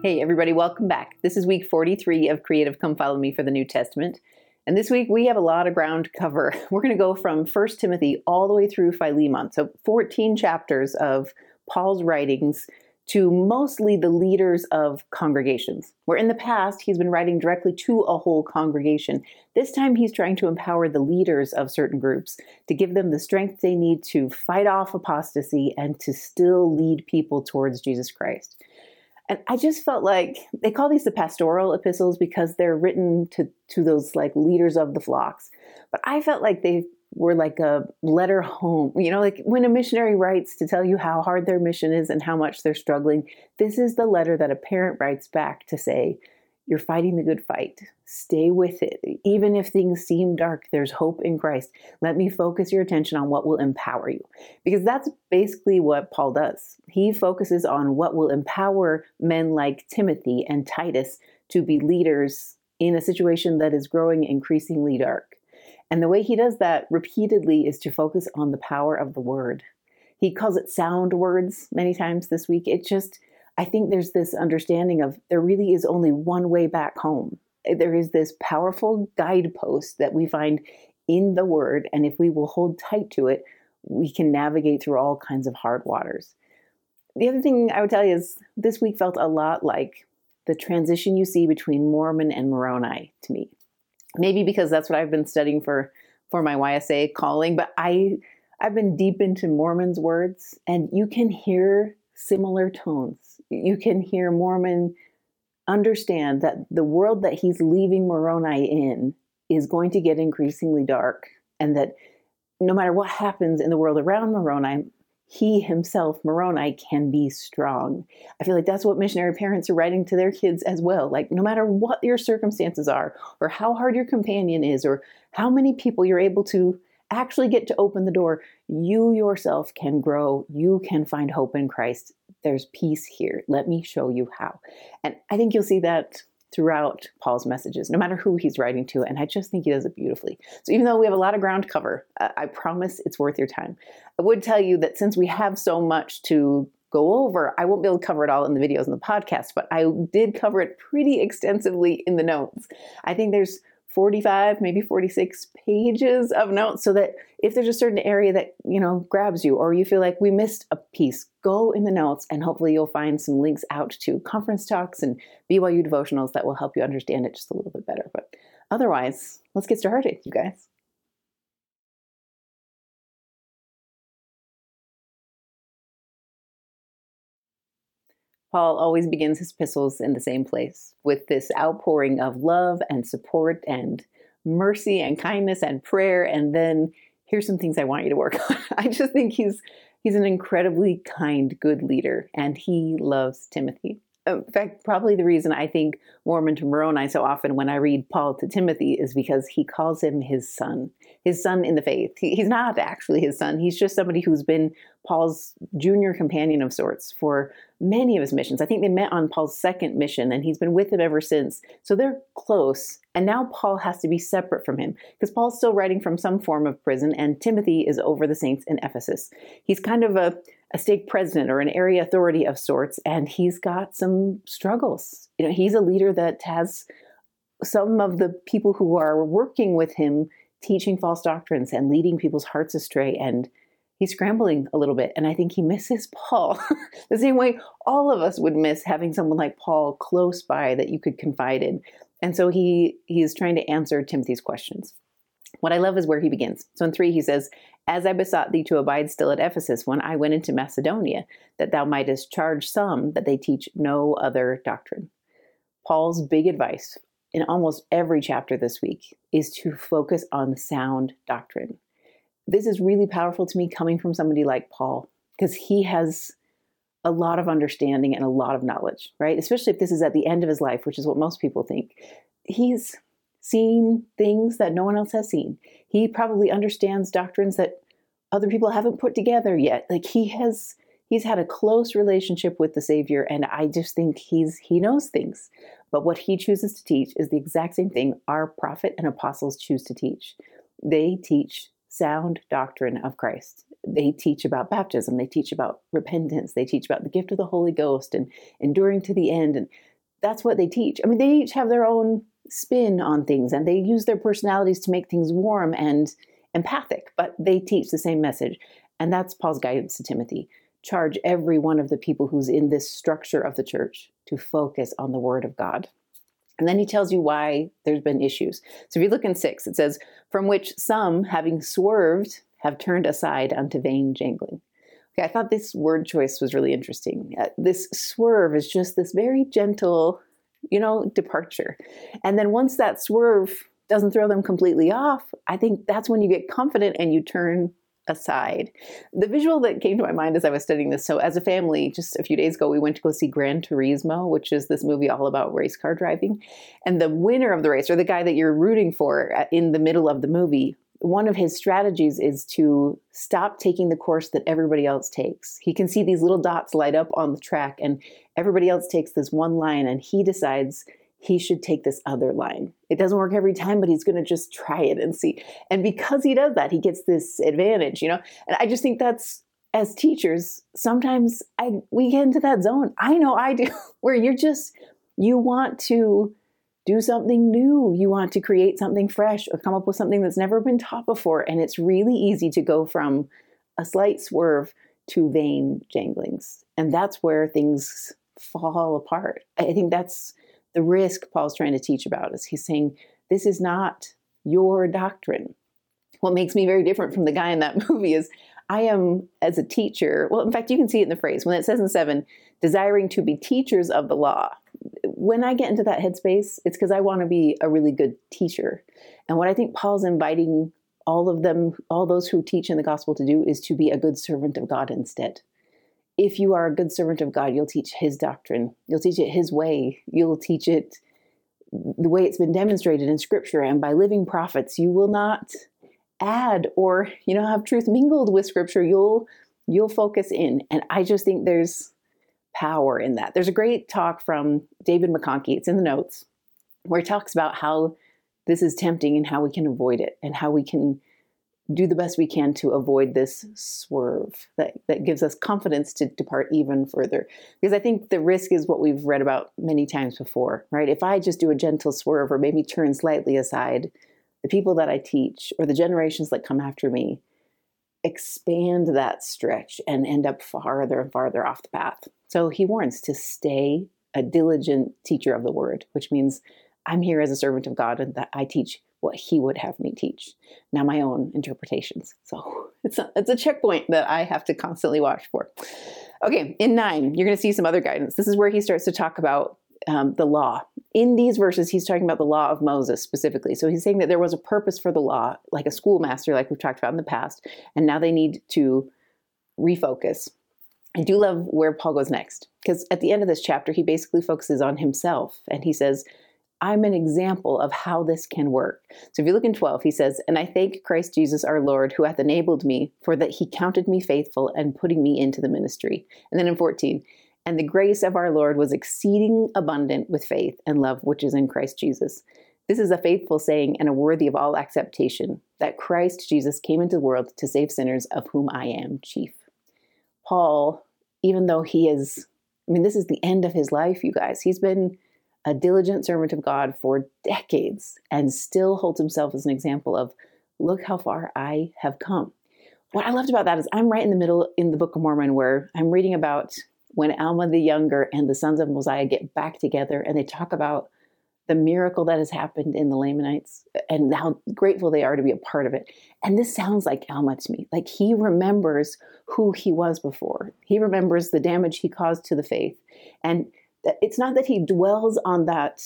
Hey, everybody, welcome back. This is week 43 of Creative Come Follow Me for the New Testament. And this week we have a lot of ground to cover. We're going to go from 1 Timothy all the way through Philemon. So 14 chapters of Paul's writings to mostly the leaders of congregations. Where in the past he's been writing directly to a whole congregation. This time he's trying to empower the leaders of certain groups to give them the strength they need to fight off apostasy and to still lead people towards Jesus Christ. And I just felt like they call these the pastoral epistles because they're written to, to those like leaders of the flocks. But I felt like they were like a letter home. You know, like when a missionary writes to tell you how hard their mission is and how much they're struggling, this is the letter that a parent writes back to say, you're fighting the good fight. Stay with it. Even if things seem dark, there's hope in Christ. Let me focus your attention on what will empower you. Because that's basically what Paul does. He focuses on what will empower men like Timothy and Titus to be leaders in a situation that is growing increasingly dark. And the way he does that repeatedly is to focus on the power of the word. He calls it sound words many times this week. It just, I think there's this understanding of there really is only one way back home. Eh, there is this powerful guidepost that we find in the Word, and if we will hold tight to it, we can navigate through all kinds of hard waters. The other thing I would tell you is this week felt a lot like the transition you see between Mormon and Moroni to me. Maybe because that's what I've been studying for for my YSA calling, but I I've been deep into Mormon's words, and you can hear similar tones. You can hear Mormon understand that the world that he's leaving Moroni in is going to get increasingly dark, and that no matter what happens in the world around Moroni, he himself, Moroni, can be strong. I feel like that's what missionary parents are writing to their kids as well. Like, no matter what your circumstances are, or how hard your companion is, or how many people you're able to actually get to open the door, you yourself can grow. You can find hope in Christ. There's peace here. Let me show you how. And I think you'll see that throughout Paul's messages, no matter who he's writing to. And I just think he does it beautifully. So even though we have a lot of ground to cover, I promise it's worth your time. I would tell you that since we have so much to go over, I won't be able to cover it all in the videos and the podcast, but I did cover it pretty extensively in the notes. I think there's 45 maybe 46 pages of notes so that if there's a certain area that you know grabs you or you feel like we missed a piece go in the notes and hopefully you'll find some links out to conference talks and byu devotionals that will help you understand it just a little bit better. But otherwise let's get started you guys Paul always begins his epistles in the same place with this outpouring of love and support and mercy and kindness and prayer. And then here's some things I want you to work on. I just think he's he's an incredibly kind, good leader, and he loves Timothy in fact, probably the reason I think Mormon to Moroni so often when I read Paul to Timothy is because he calls him his son, his son in the faith. He, he's not actually his son. He's just somebody who's been Paul's junior companion of sorts for many of his missions. I think they met on Paul's second mission and he's been with him ever since. So they're close. And now Paul has to be separate from him because Paul's still writing from some form of prison and Timothy is over the saints in Ephesus. He's kind of a a stake president or an area authority of sorts, and he's got some struggles. You know, he's a leader that has some of the people who are working with him teaching false doctrines and leading people's hearts astray and he's scrambling a little bit and i think he misses paul the same way all of us would miss having someone like paul close by that you could confide in and so he he's trying to answer timothy's questions what I love is where he begins. So in 3, he says, As I besought thee to abide still at Ephesus when I went into Macedonia, that thou mightest charge some that they teach no other doctrine. Paul's big advice in almost every chapter this week is to focus on sound doctrine. This is really powerful to me coming from somebody like Paul, because he has a lot of understanding and a lot of knowledge, right? Especially if this is at the end of his life, which is what most people think. He's seen things that no one else has seen. He probably understands doctrines that other people haven't put together yet. Like he has he's had a close relationship with the Savior and I just think he's he knows things. But what he chooses to teach is the exact same thing our prophet and apostles choose to teach. They teach sound doctrine of Christ. They teach about baptism, they teach about repentance, they teach about the gift of the Holy Ghost and enduring to the end and that's what they teach. I mean, they each have their own spin on things and they use their personalities to make things warm and empathic, but they teach the same message. And that's Paul's guidance to Timothy. Charge every one of the people who's in this structure of the church to focus on the word of God. And then he tells you why there's been issues. So if you look in six, it says, From which some, having swerved, have turned aside unto vain jangling. Okay, I thought this word choice was really interesting. Uh, this swerve is just this very gentle, you know, departure. And then once that swerve doesn't throw them completely off, I think that's when you get confident and you turn aside. The visual that came to my mind as I was studying this so, as a family, just a few days ago, we went to go see Gran Turismo, which is this movie all about race car driving. And the winner of the race, or the guy that you're rooting for uh, in the middle of the movie, one of his strategies is to stop taking the course that everybody else takes. He can see these little dots light up on the track, and everybody else takes this one line, and he decides he should take this other line. It doesn't work every time, but he's going to just try it and see. And because he does that, he gets this advantage, you know? And I just think that's as teachers, sometimes I we get into that zone. I know I do where you're just you want to do something new. You want to create something fresh or come up with something that's never been taught before. And it's really easy to go from a slight swerve to vain janglings. And that's where things fall apart. I think that's the risk Paul's trying to teach about is he's saying, this is not your doctrine. What makes me very different from the guy in that movie is I am, as a teacher, well, in fact, you can see it in the phrase when it says in seven, desiring to be teachers of the law. When I get into that headspace, it's because I want to be a really good teacher. And what I think Paul's inviting all of them, all those who teach in the gospel to do is to be a good servant of God instead if you are a good servant of God, you'll teach His doctrine. You'll teach it His way. You'll teach it the way it's been demonstrated in Scripture and by living prophets. You will not add or you know have truth mingled with Scripture. You'll you'll focus in, and I just think there's power in that. There's a great talk from David McConkie. It's in the notes where he talks about how this is tempting and how we can avoid it and how we can do the best we can to avoid this swerve that, that gives us confidence to depart even further. Because I think the risk is what we've read about many times before, right? If I just do a gentle swerve or maybe turn slightly aside, the people that I teach or the generations that come after me expand that stretch and end up farther and farther off the path. So he warns to stay a diligent teacher of the word, which means I'm here as a servant of God and that I teach what he would have me teach, now my own interpretations. So it's a, it's a checkpoint that I have to constantly watch for. Okay, in nine, you're going to see some other guidance. This is where he starts to talk about um, the law. In these verses, he's talking about the law of Moses specifically. So he's saying that there was a purpose for the law, like a schoolmaster, like we've talked about in the past, and now they need to refocus. I do love where Paul goes next, because at the end of this chapter, he basically focuses on himself and he says, I'm an example of how this can work. So if you look in 12, he says, And I thank Christ Jesus our Lord, who hath enabled me, for that he counted me faithful and putting me into the ministry. And then in 14, And the grace of our Lord was exceeding abundant with faith and love which is in Christ Jesus. This is a faithful saying and a worthy of all acceptation that Christ Jesus came into the world to save sinners, of whom I am chief. Paul, even though he is, I mean, this is the end of his life, you guys. He's been a diligent servant of God for decades and still holds himself as an example of look how far I have come. What I loved about that is I'm right in the middle in the Book of Mormon where I'm reading about when Alma the Younger and the sons of Mosiah get back together and they talk about the miracle that has happened in the Lamanites and how grateful they are to be a part of it. And this sounds like Alma to me. Like he remembers who he was before. He remembers the damage he caused to the faith. And it's not that he dwells on that,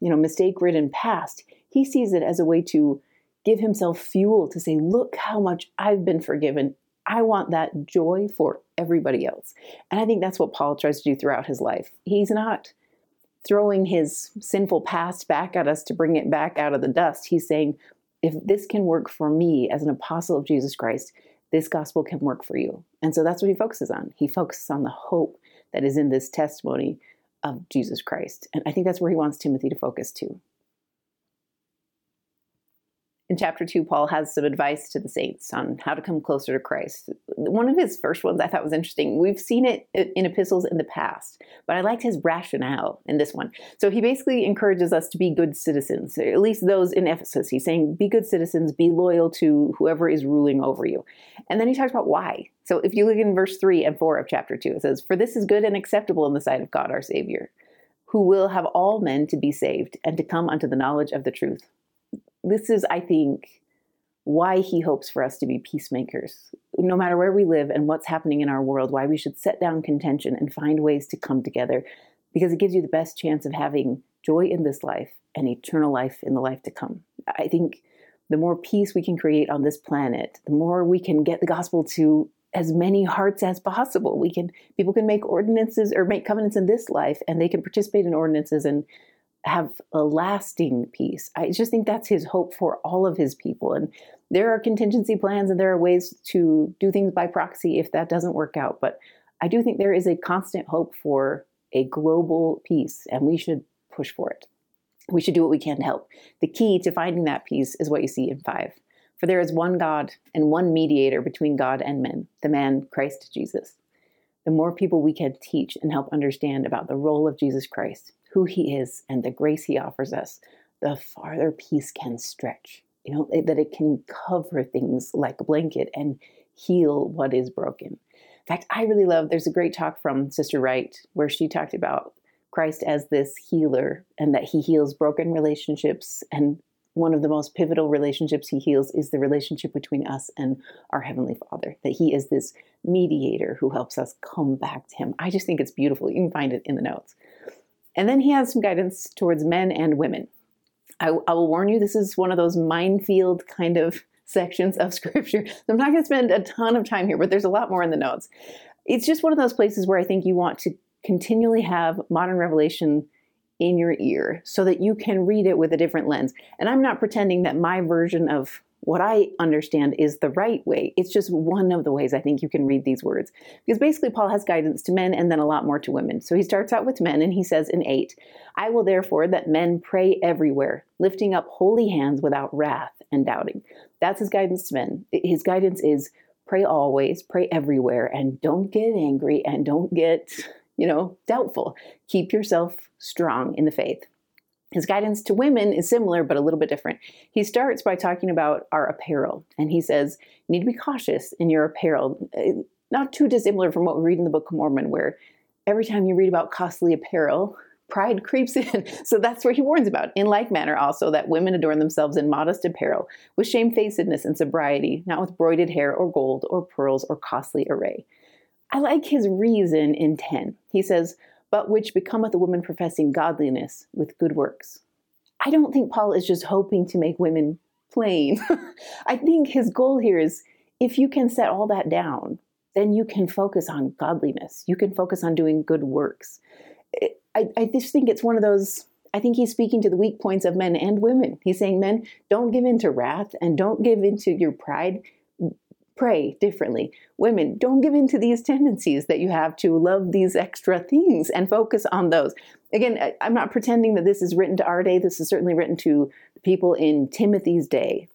you know, mistake-ridden past. He sees it as a way to give himself fuel to say, look how much I've been forgiven. I want that joy for everybody else. And I think that's what Paul tries to do throughout his life. He's not throwing his sinful past back at us to bring it back out of the dust. He's saying, if this can work for me as an apostle of Jesus Christ, this gospel can work for you. And so that's what he focuses on. He focuses on the hope that is in this testimony of Jesus Christ. And I think that's where he wants Timothy to focus too. In chapter two, Paul has some advice to the saints on how to come closer to Christ. One of his first ones I thought was interesting. We've seen it in epistles in the past, but I liked his rationale in this one. So he basically encourages us to be good citizens, at least those in Ephesus. He's saying, be good citizens, be loyal to whoever is ruling over you. And then he talks about why. So if you look in verse three and four of chapter two, it says, For this is good and acceptable in the sight of God our Savior, who will have all men to be saved and to come unto the knowledge of the truth this is, I think, why he hopes for us to be peacemakers. No matter where we live and what's happening in our world, why we should set down contention and find ways to come together because it gives you the best chance of having joy in this life and eternal life in the life to come. I think the more peace we can create on this planet, the more we can get the gospel to as many hearts as possible. We can people can make ordinances or make covenants in this life and they can participate in ordinances and have a lasting peace. I just think that's his hope for all of his people. And there are contingency plans and there are ways to do things by proxy if that doesn't work out. But I do think there is a constant hope for a global peace, and we should push for it. We should do what we can to help. The key to finding that peace is what you see in 5. For there is one God and one mediator between God and men, the man Christ Jesus. The more people we can teach and help understand about the role of Jesus Christ, who he is and the grace he offers us, the farther peace can stretch. You know, eh, that it can cover things like a blanket and heal what is broken. In fact, I really love, there's a great talk from Sister Wright where she talked about Christ as this healer and that he heals broken relationships. And one of the most pivotal relationships he heals is the relationship between us and our Heavenly Father, that he is this mediator who helps us come back to him. I just think it's beautiful. You can find it in the notes. And then he has some guidance towards men and women. I, I will warn you, this is one of those minefield kind of sections of scripture. I'm not going to spend a ton of time here, but there's a lot more in the notes. It's just one of those places where I think you want to continually have modern revelation in your ear so that you can read it with a different lens. And I'm not pretending that my version of what I understand is the right way. It's just one of the ways I think you can read these words. Because basically, Paul has guidance to men and then a lot more to women. So he starts out with men and he says in 8, I will therefore that men pray everywhere, lifting up holy hands without wrath and doubting. That's his guidance to men. His guidance is pray always, pray everywhere, and don't get angry and don't get, you know, doubtful. Keep yourself strong in the faith. His guidance to women is similar, but a little bit different. He starts by talking about our apparel, and he says, You need to be cautious in your apparel. Uh, not too dissimilar from what we read in the Book of Mormon, where every time you read about costly apparel, pride creeps in. So that's what he warns about. In like manner, also, that women adorn themselves in modest apparel, with shamefacedness and sobriety, not with broided hair or gold or pearls or costly array. I like his reason in 10. He says, but which becometh a woman professing godliness with good works. I don't think Paul is just hoping to make women plain. I think his goal here is if you can set all that down, then you can focus on godliness. You can focus on doing good works. I, I just think it's one of those. I think he's speaking to the weak points of men and women. He's saying, men, don't give in to wrath and don't give in to your pride pray differently. Women, don't give in to these tendencies that you have to love these extra things and focus on those. Again, I'm not pretending that this is written to our day. This is certainly written to people in Timothy's day.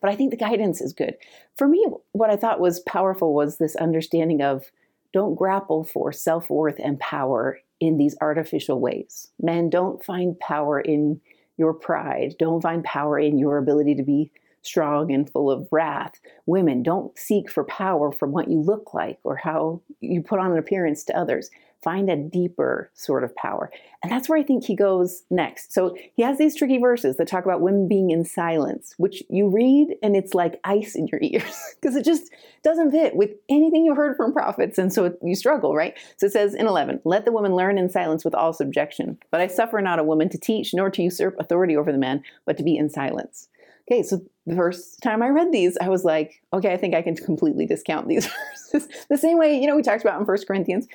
But I think the guidance is good. For me, what I thought was powerful was this understanding of don't grapple for self worth and power in these artificial ways. Men, don't find power in your pride. Don't find power in your ability to be strong and full of wrath. Women, don't seek for power from what you look like or how you put on an appearance to others. Find a deeper sort of power. And that's where I think he goes next. So he has these tricky verses that talk about women being in silence, which you read and it's like ice in your ears because it just doesn't fit with anything you've heard from prophets. And so you struggle, right? So it says in 11, let the woman learn in silence with all subjection. But I suffer not a woman to teach nor to usurp authority over the man, but to be in silence. Okay, so the first time I read these, I was like, okay, I think I can completely discount these verses. the same way, you know, we talked about in First Corinthians.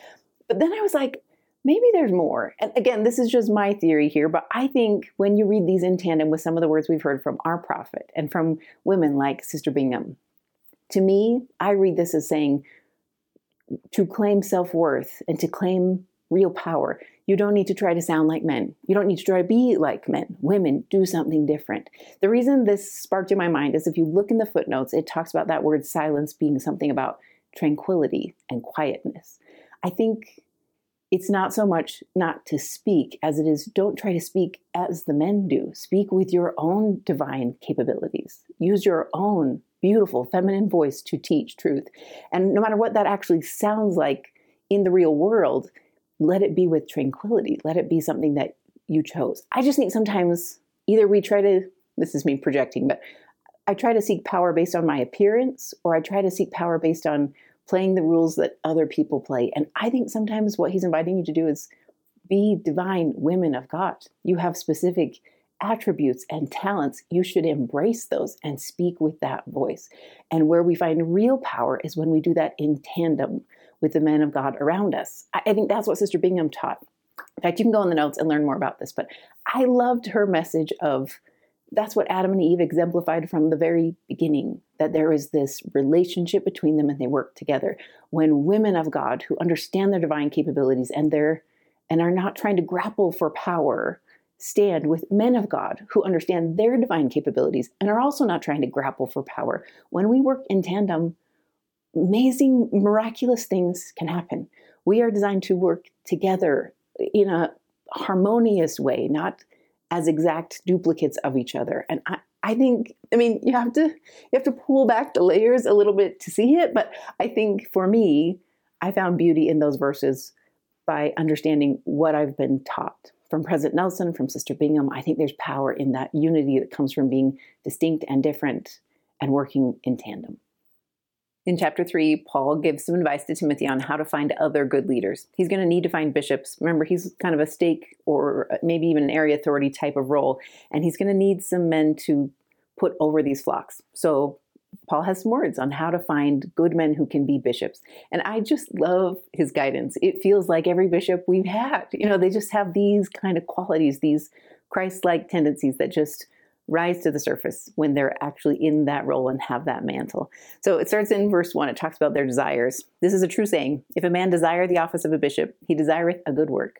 But then I was like, maybe there's more. And again, this is just my theory here, but I think when you read these in tandem with some of the words we've heard from our prophet and from women like Sister Bingham, to me, I read this as saying to claim self worth and to claim real power. You don't need to try to sound like men. You don't need to try to be like men. Women, do something different. The reason this sparked in my mind is if you look in the footnotes, it talks about that word silence being something about tranquility and quietness. I think it's not so much not to speak as it is don't try to speak as the men do. Speak with your own divine capabilities. Use your own beautiful feminine voice to teach truth. And no matter what that actually sounds like in the real world, let it be with tranquility. Let it be something that you chose. I just think sometimes either we try to, this is me projecting, but I try to seek power based on my appearance or I try to seek power based on playing the rules that other people play. And I think sometimes what he's inviting you to do is be divine women of God. You have specific attributes and talents. You should embrace those and speak with that voice. And where we find real power is when we do that in tandem with the men of God around us. I think that's what Sister Bingham taught. In fact, you can go in the notes and learn more about this, but I loved her message of that's what Adam and Eve exemplified from the very beginning that there is this relationship between them and they work together. When women of God who understand their divine capabilities and they're and are not trying to grapple for power stand with men of God who understand their divine capabilities and are also not trying to grapple for power. When we work in tandem, amazing, miraculous things can happen. We are designed to work together in a harmonious way, not as exact duplicates of each other. And I, I think, I mean, you have to you have to pull back the layers a little bit to see it, but I think for me, I found beauty in those verses by understanding what I've been taught from President Nelson, from Sister Bingham. I think there's power in that unity that comes from being distinct and different and working in tandem. In chapter 3, Paul gives some advice to Timothy on how to find other good leaders. He's going to need to find bishops. Remember, he's kind of a stake or maybe even an area authority type of role, and he's going to need some men to put over these flocks. So, Paul has some words on how to find good men who can be bishops. And I just love his guidance. It feels like every bishop we've had, you know, they just have these kind of qualities, these Christ like tendencies that just rise to the surface when they're actually in that role and have that mantle. So it starts in verse 1. It talks about their desires. This is a true saying If a man desire the office of a bishop, he desireth a good work.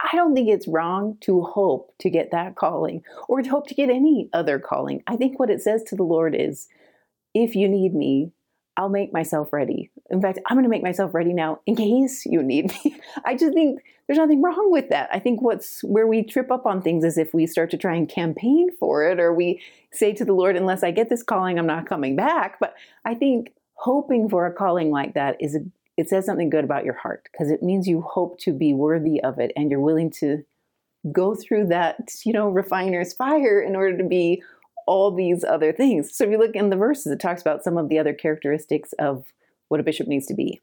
I don't think it's wrong to hope to get that calling or to hope to get any other calling. I think what it says to the Lord is if you need me, I'll make myself ready. In fact, I'm going to make myself ready now in case you need me. I just think there's nothing wrong with that. I think what's where we trip up on things is if we start to try and campaign for it or we say to the Lord, unless I get this calling, I'm not coming back. But I think hoping for a calling like that is a, it says something good about your heart because it means you hope to be worthy of it and you're willing to go through that, you know, refiner's fire in order to be all these other things. So if you look in the verses, it talks about some of the other characteristics of what a bishop needs to be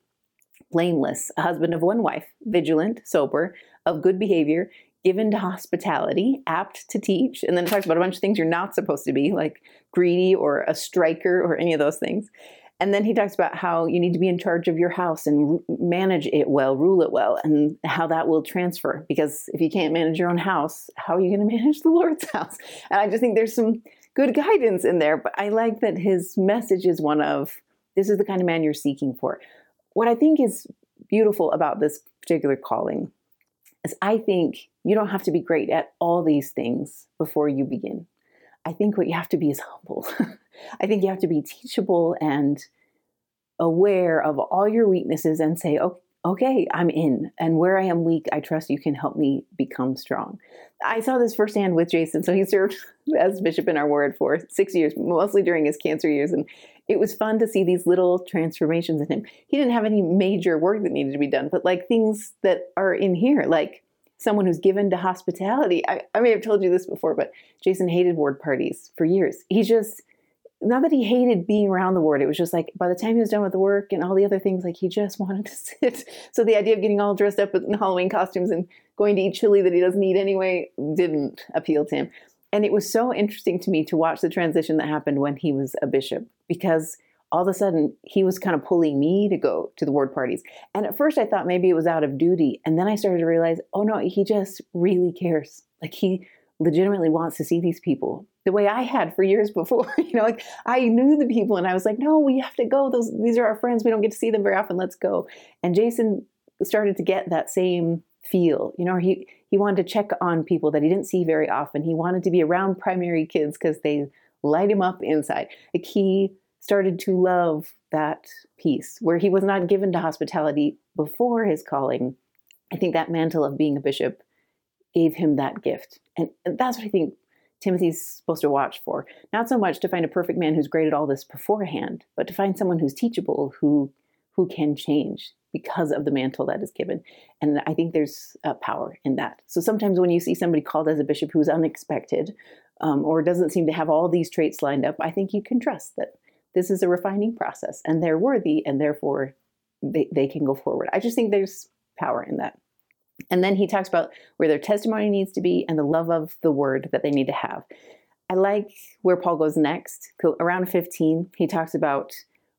blameless, a husband of one wife, vigilant, sober, of good behavior, given to hospitality, apt to teach. And then it talks about a bunch of things you're not supposed to be, like greedy or a striker or any of those things. And then he talks about how you need to be in charge of your house and manage it well, rule it well, and how that will transfer. Because if you can't manage your own house, how are you going to manage the Lord's house? And I just think there's some good guidance in there. But I like that his message is one of this is the kind of man you're seeking for. What I think is beautiful about this particular calling is I think you don't have to be great at all these things before you begin. I think what you have to be is humble. I think you have to be teachable and aware of all your weaknesses and say, okay, okay, I'm in. And where I am weak, I trust you can help me become strong. I saw this firsthand with Jason. So he served as bishop in our ward for six years, mostly during his cancer years. And it was fun to see these little transformations in him. He didn't have any major work that needed to be done, but like things that are in here, like someone who's given to hospitality. I, I may have told you this before, but Jason hated ward parties for years. He just, not that he hated being around the ward, it was just like by the time he was done with the work and all the other things, like he just wanted to sit. So the idea of getting all dressed up in Halloween costumes and going to eat chili that he doesn't eat anyway didn't appeal to him. And it was so interesting to me to watch the transition that happened when he was a bishop because all of a sudden he was kind of pulling me to go to the ward parties. And at first I thought maybe it was out of duty. And then I started to realize, oh no, he just really cares. Like he legitimately wants to see these people the way I had for years before. you know, like I knew the people and I was like, no, we have to go. Those these are our friends. We don't get to see them very often. Let's go. And Jason started to get that same feel. You know, he he wanted to check on people that he didn't see very often. He wanted to be around primary kids because they light him up inside. Like he started to love that piece where he was not given to hospitality before his calling. I think that mantle of being a bishop gave him that gift. And that's what I think Timothy's supposed to watch for. Not so much to find a perfect man who's great at all this beforehand, but to find someone who's teachable, who who can change because of the mantle that is given. And I think there's a power in that. So sometimes when you see somebody called as a bishop who's unexpected um, or doesn't seem to have all these traits lined up, I think you can trust that this is a refining process and they're worthy and therefore they, they can go forward. I just think there's power in that. And then he talks about where their testimony needs to be and the love of the word that they need to have. I like where Paul goes next. Around 15, he talks about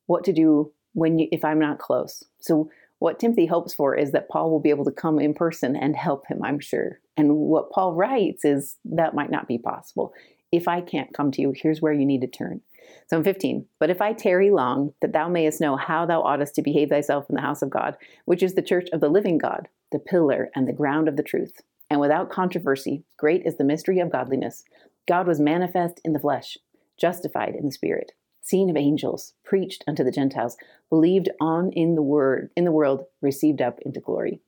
what to do when you, if I'm not close. So what Timothy hopes for is that Paul will be able to come in person and help him, I'm sure. And what Paul writes is that might not be possible. If I can't come to you, here's where you need to turn. So in 15, but if I tarry long, that thou mayest know how thou oughtest to behave thyself in the house of God, which is the church of the living God, the pillar and the ground of the truth. And without controversy, great is the mystery of godliness. God was manifest in the flesh, justified in the spirit, seen of angels, preached unto the Gentiles, believed on in the word, in the world, received up into glory.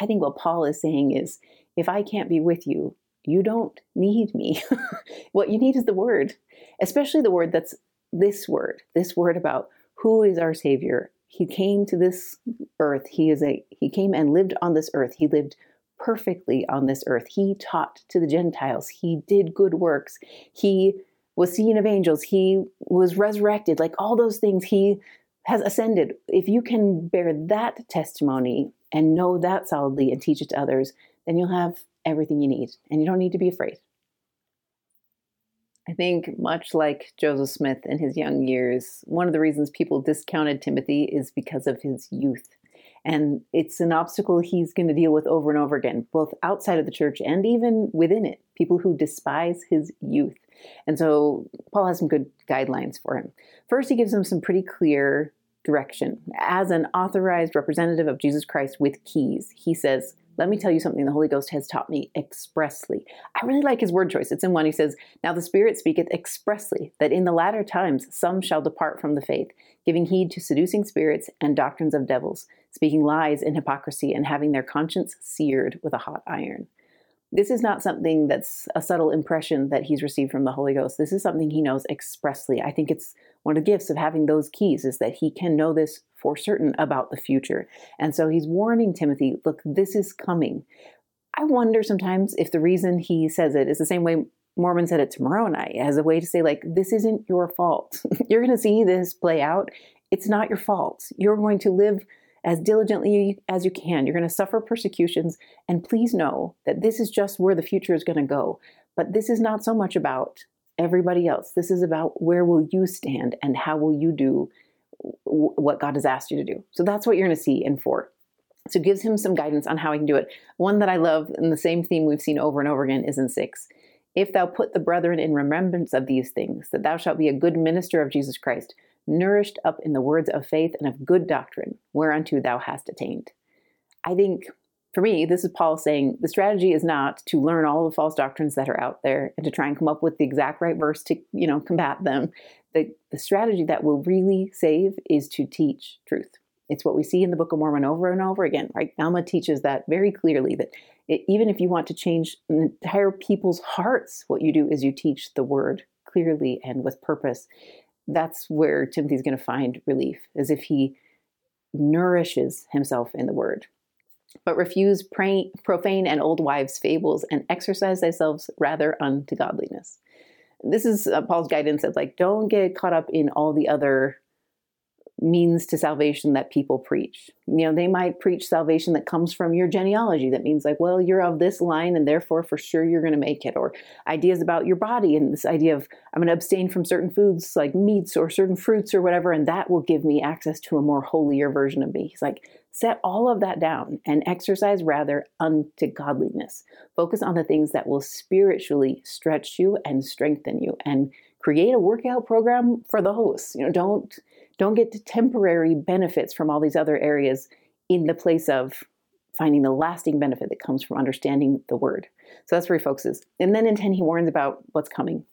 I think what Paul is saying is if I can't be with you, you don't need me. what you need is the word, especially the word that's this word, this word about who is our Savior. He came to this earth. He is a he came and lived on this earth. He lived perfectly on this earth. He taught to the Gentiles. He did good works. He was seen of angels. He was resurrected. Like all those things, he has ascended. If you can bear that testimony and know that solidly and teach it to others, then you'll have everything you need and you don't need to be afraid. I think, much like Joseph Smith in his young years, one of the reasons people discounted Timothy is because of his youth. And it's an obstacle he's going to deal with over and over again, both outside of the church and even within it. People who despise his youth. And so Paul has some good guidelines for him. First, he gives him some pretty clear direction. As an authorized representative of Jesus Christ with keys, he says, let me tell you something the Holy Ghost has taught me expressly. I really like his word choice. It's in one. He says, Now the Spirit speaketh expressly that in the latter times some shall depart from the faith, giving heed to seducing spirits and doctrines of devils, speaking lies in hypocrisy, and having their conscience seared with a hot iron. This is not something that's a subtle impression that he's received from the Holy Ghost. This is something he knows expressly. I think it's one of the gifts of having those keys is that he can know this for certain about the future. And so he's warning Timothy, look, this is coming. I wonder sometimes if the reason he says it is the same way Mormon said it to Moroni as a way to say, like, this isn't your fault. You're going to see this play out. It's not your fault. You're going to live as diligently as you can. You're going to suffer persecutions. And please know that this is just where the future is going to go. But this is not so much about everybody else. This is about where will you stand and how will you do what God has asked you to do. So that's what you're going to see in four. So it gives him some guidance on how he can do it. One that I love, and the same theme we've seen over and over again, is in six. If thou put the brethren in remembrance of these things, that thou shalt be a good minister of Jesus Christ, nourished up in the words of faith and of good doctrine, whereunto thou hast attained. I think for me, this is Paul saying the strategy is not to learn all the false doctrines that are out there and to try and come up with the exact right verse to, you know, combat them. The, the strategy that will really save is to teach truth. It's what we see in the Book of Mormon over and over again, right? Alma teaches that very clearly that it, even if you want to change an entire people's hearts, what you do is you teach the word clearly and with purpose that's where Timothy's going to find relief, as if he nourishes himself in the word. But refuse profane and old wives' fables and exercise thyself rather unto godliness. This is uh, Paul's guidance of like, don't get caught up in all the other means to salvation that people preach. You know, they might preach salvation that comes from your genealogy. That means, like, well, you're of this line and therefore for sure you're going to make it. Or ideas about your body and this idea of I'm going to abstain from certain foods like meats or certain fruits or whatever, and that will give me access to a more holier version of me. He's like, set all of that down and exercise rather unto godliness. Focus on the things that will spiritually stretch you and strengthen you and create a workout program for the hosts. You know, don't don't get temporary benefits from all these other areas in the place of finding the lasting benefit that comes from understanding the word. So that's where he focuses. And then in 10, he warns about what's coming.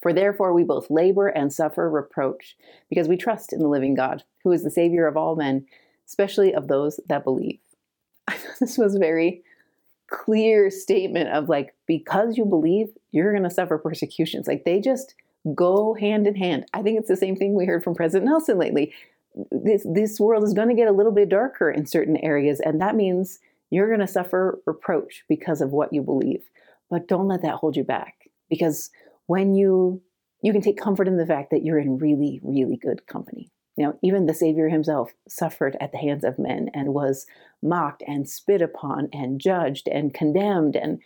For therefore we both labor and suffer reproach, because we trust in the living God, who is the Savior of all men, especially of those that believe. I thought this was a very clear statement of like, because you believe, you're going to suffer persecutions. Like they just go hand in hand. I think it's the same thing we heard from President Nelson lately. This, this world is going to get a little bit darker in certain areas, and that means you're going to suffer reproach because of what you believe. But don't let that hold you back because when you you can take comfort in the fact that you're in really really good company. You know, even the Savior himself suffered at the hands of men and was mocked and spit upon and judged and condemned and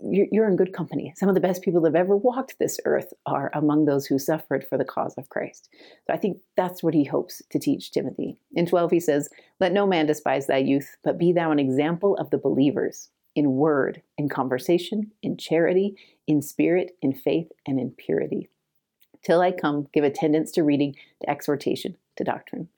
you're in good company. Some of the best people that have ever walked this earth are among those who suffered for the cause of Christ. So I think that's what he hopes to teach Timothy. In 12, he says, Let no man despise thy youth, but be thou an example of the believers in word, in conversation, in charity, in spirit, in faith, and in purity. Till I come, give attendance to reading, to exhortation, to doctrine.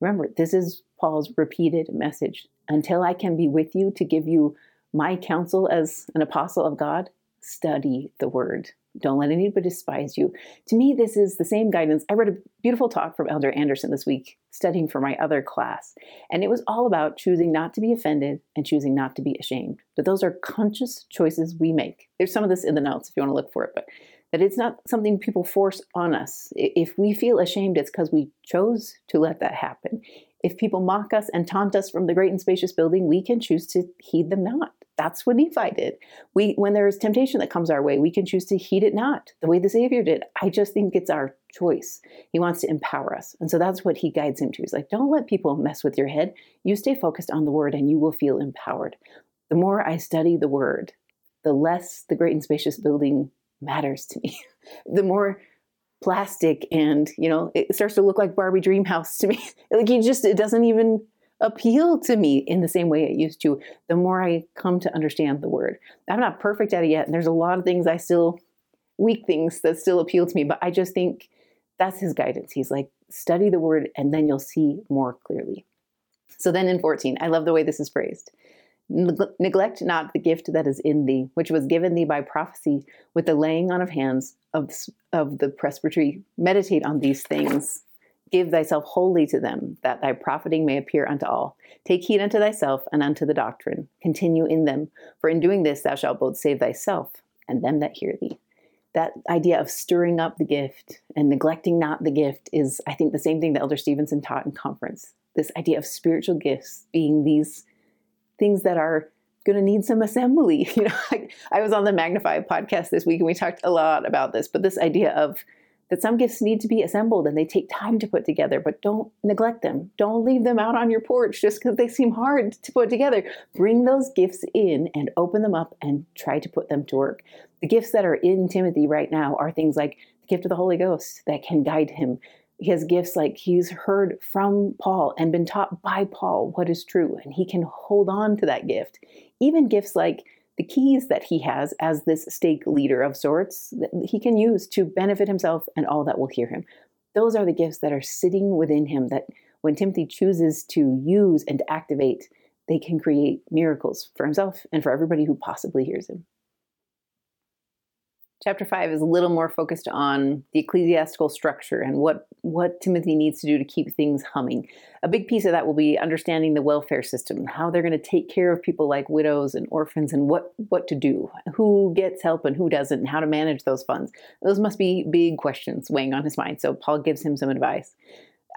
Remember, this is Paul's repeated message. Until I can be with you to give you my counsel as an apostle of God study the word. Don't let anybody despise you. To me, this is the same guidance. I read a beautiful talk from Elder Anderson this week, studying for my other class. And it was all about choosing not to be offended and choosing not to be ashamed. But those are conscious choices we make. There's some of this in the notes if you want to look for it, but that it's not something people force on us. If we feel ashamed, it's because we chose to let that happen. If people mock us and taunt us from the great and spacious building, we can choose to heed them not. That's what Nephi did. We, when there is temptation that comes our way, we can choose to heed it not, the way the Savior did. I just think it's our choice. He wants to empower us. And so that's what he guides him to. He's like, don't let people mess with your head. You stay focused on the word and you will feel empowered. The more I study the word, the less the great and spacious building matters to me. the more plastic and, you know, it starts to look like Barbie Dream House to me. like you just, it doesn't even appeal to me in the same way it used to the more I come to understand the word. I'm not perfect at it yet, and there's a lot of things I still, weak things that still appeal to me, but I just think that's his guidance. He's like, study the word, and then you'll see more clearly. So then in 14, I love the way this is phrased. Neglect not the gift that is in thee, which was given thee by prophecy with the laying on of hands of, of the presbytery. Meditate on these things Give thyself wholly to them, that thy profiting may appear unto all. Take heed unto thyself and unto the doctrine. Continue in them, for in doing this thou shalt both save thyself and them that hear thee. That idea of stirring up the gift and neglecting not the gift is, I think, the same thing that Elder Stevenson taught in conference. This idea of spiritual gifts being these things that are going to need some assembly. You know, I, I was on the Magnify podcast this week and we talked a lot about this, but this idea of that some gifts need to be assembled and they take time to put together, but don't neglect them. Don't leave them out on your porch just because they seem hard to put together. Bring those gifts in and open them up and try to put them to work. The gifts that are in Timothy right now are things like the gift of the Holy Ghost that can guide him. He has gifts like he's heard from Paul and been taught by Paul what is true, and he can hold on to that gift. Even gifts like the keys that he has as this stake leader of sorts that he can use to benefit himself and all that will hear him. Those are the gifts that are sitting within him that when Timothy chooses to use and activate, they can create miracles for himself and for everybody who possibly hears him. Chapter 5 is a little more focused on the ecclesiastical structure and what, what Timothy needs to do to keep things humming. A big piece of that will be understanding the welfare system, how they're going to take care of people like widows and orphans and what, what to do, who gets help and who doesn't, and how to manage those funds. Those must be big questions weighing on his mind. So Paul gives him some advice.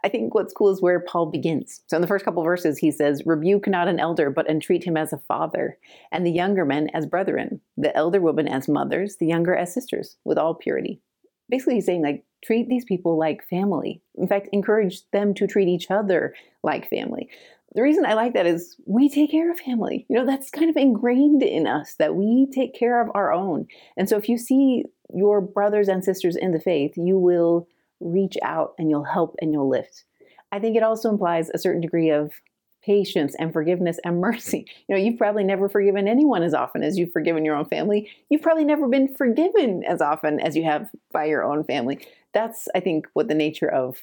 I think what's cool is where Paul begins. So in the first couple verses, he says, Rebuke not an elder, but entreat him as a father, and the younger men as brethren, the elder women as mothers, the younger as sisters, with all purity. Basically, he's saying, like, treat these people like family. In fact, encourage them to treat each other like family. The reason I like that is we take care of family. You know, that's kind of ingrained in us that we take care of our own. And so if you see your brothers and sisters in the faith, you will reach out and you'll help and you'll lift. I think it also implies a certain degree of patience and forgiveness and mercy. You know, you've probably never forgiven anyone as often as you've forgiven your own family. You've probably never been forgiven as often as you have by your own family. That's, I think, what the nature of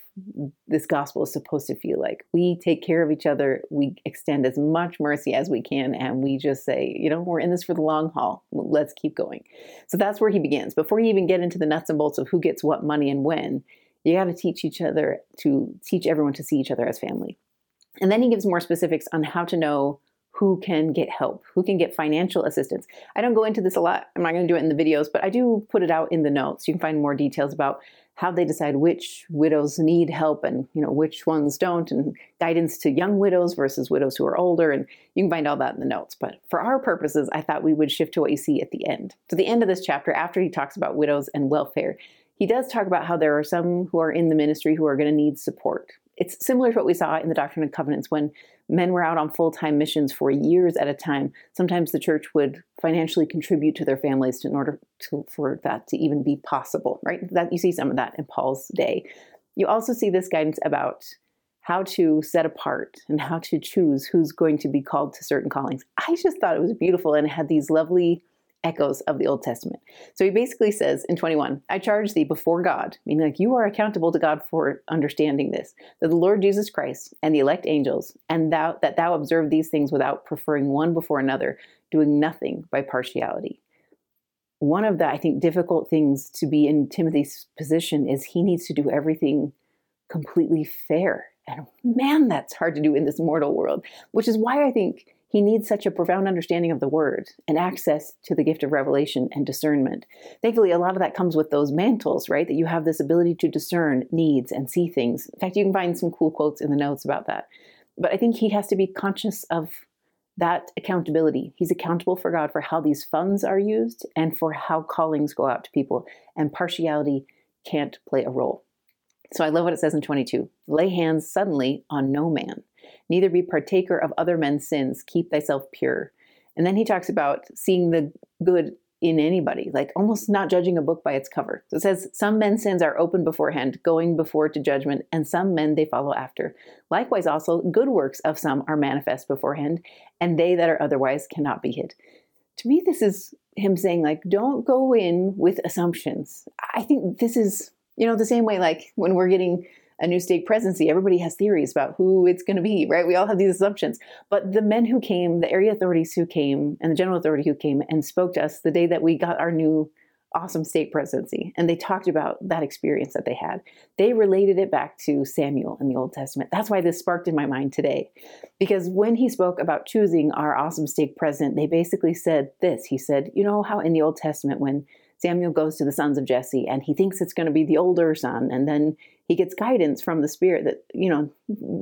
this gospel is supposed to feel like. We take care of each other, we extend as much mercy as we can, and we just say, you know, we're in this for the long haul. Let's keep going. So that's where he begins. Before you even get into the nuts and bolts of who gets what money and when, you got to teach each other to teach everyone to see each other as family. And then he gives more specifics on how to know who can get help, who can get financial assistance. I don't go into this a lot. I'm not going to do it in the videos, but I do put it out in the notes. You can find more details about how they decide which widows need help and you know which ones don't and guidance to young widows versus widows who are older and you can find all that in the notes but for our purposes i thought we would shift to what you see at the end to the end of this chapter after he talks about widows and welfare he does talk about how there are some who are in the ministry who are going to need support it's similar to what we saw in the Doctrine and Covenants when men were out on full time missions for years at a time. Sometimes the church would financially contribute to their families in order to, for that to even be possible, right? That you see some of that in Paul's day. You also see this guidance about how to set apart and how to choose who's going to be called to certain callings. I just thought it was beautiful and had these lovely echoes of the Old Testament. So he basically says in 21, I charge thee before God, meaning like you are accountable to God for understanding this, that the Lord Jesus Christ and the elect angels, and thou that thou observe these things without preferring one before another, doing nothing by partiality. One of the, I think, difficult things to be in Timothy's position is he needs to do everything completely fair. And man, that's hard to do in this mortal world, which is why I think he needs such a profound understanding of the word and access to the gift of revelation and discernment. Thankfully, a lot of that comes with those mantles, right? That you have this ability to discern needs and see things. In fact, you can find some cool quotes in the notes about that. But I think he has to be conscious of that accountability. He's accountable for God for how these funds are used and for how callings go out to people, and partiality can't play a role. So I love what it says in 22 lay hands suddenly on no man neither be partaker of other men's sins, keep thyself pure. And then he talks about seeing the good in anybody, like almost not judging a book by its cover. So it says, Some men's sins are open beforehand, going before to judgment, and some men they follow after. Likewise, also, good works of some are manifest beforehand, and they that are otherwise cannot be hid. To me, this is him saying, like, don't go in with assumptions. I think this is, you know, the same way, like, when we're getting a new stake presidency, everybody has theories about who it's going to be, right? We all have these assumptions. But the men who came, the area authorities who came, and the general authority who came and spoke to us the day that we got our new awesome stake presidency, and they talked about that experience that they had. They related it back to Samuel in the Old Testament. That's why this sparked in my mind today. Because when he spoke about choosing our awesome stake president, they basically said this. He said, You know how in the Old Testament, when Samuel goes to the sons of Jesse and he thinks it's going to be the older son. And then he gets guidance from the Spirit that, you know,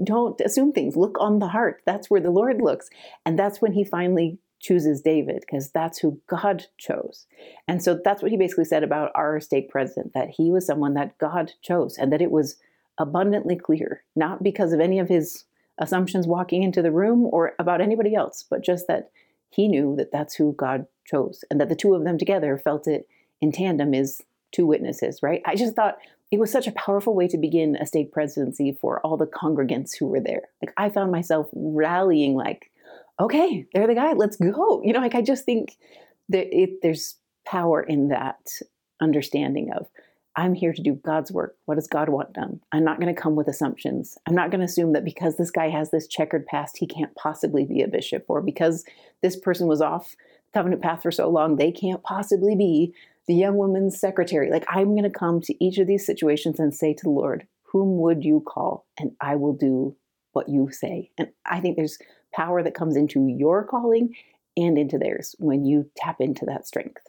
don't assume things, look on the heart. That's where the Lord looks. And that's when he finally chooses David because that's who God chose. And so that's what he basically said about our stake president that he was someone that God chose and that it was abundantly clear, not because of any of his assumptions walking into the room or about anybody else, but just that he knew that that's who God chose and that the two of them together felt it in tandem is two witnesses, right? I just thought it was such a powerful way to begin a stake presidency for all the congregants who were there. Like I found myself rallying, like, okay, they're the guy, let's go. You know, like I just think that it, there's power in that understanding of I'm here to do God's work. What does God want done? I'm not going to come with assumptions. I'm not going to assume that because this guy has this checkered past, he can't possibly be a bishop, or because this person was off covenant path for so long, they can't possibly be the young woman's secretary. Like, I'm going to come to each of these situations and say to the Lord, Whom would you call? And I will do what you say. And I think there's power that comes into your calling and into theirs when you tap into that strength.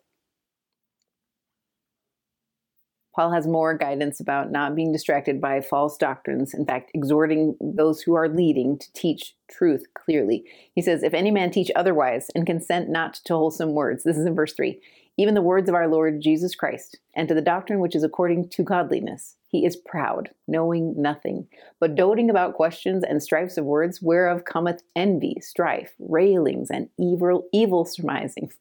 Paul has more guidance about not being distracted by false doctrines, in fact, exhorting those who are leading to teach truth clearly. He says, If any man teach otherwise and consent not to wholesome words, this is in verse 3, even the words of our Lord Jesus Christ, and to the doctrine which is according to godliness. He is proud, knowing nothing, but doting about questions and strifes of words, whereof cometh envy, strife, railings, and evil, evil surmisings.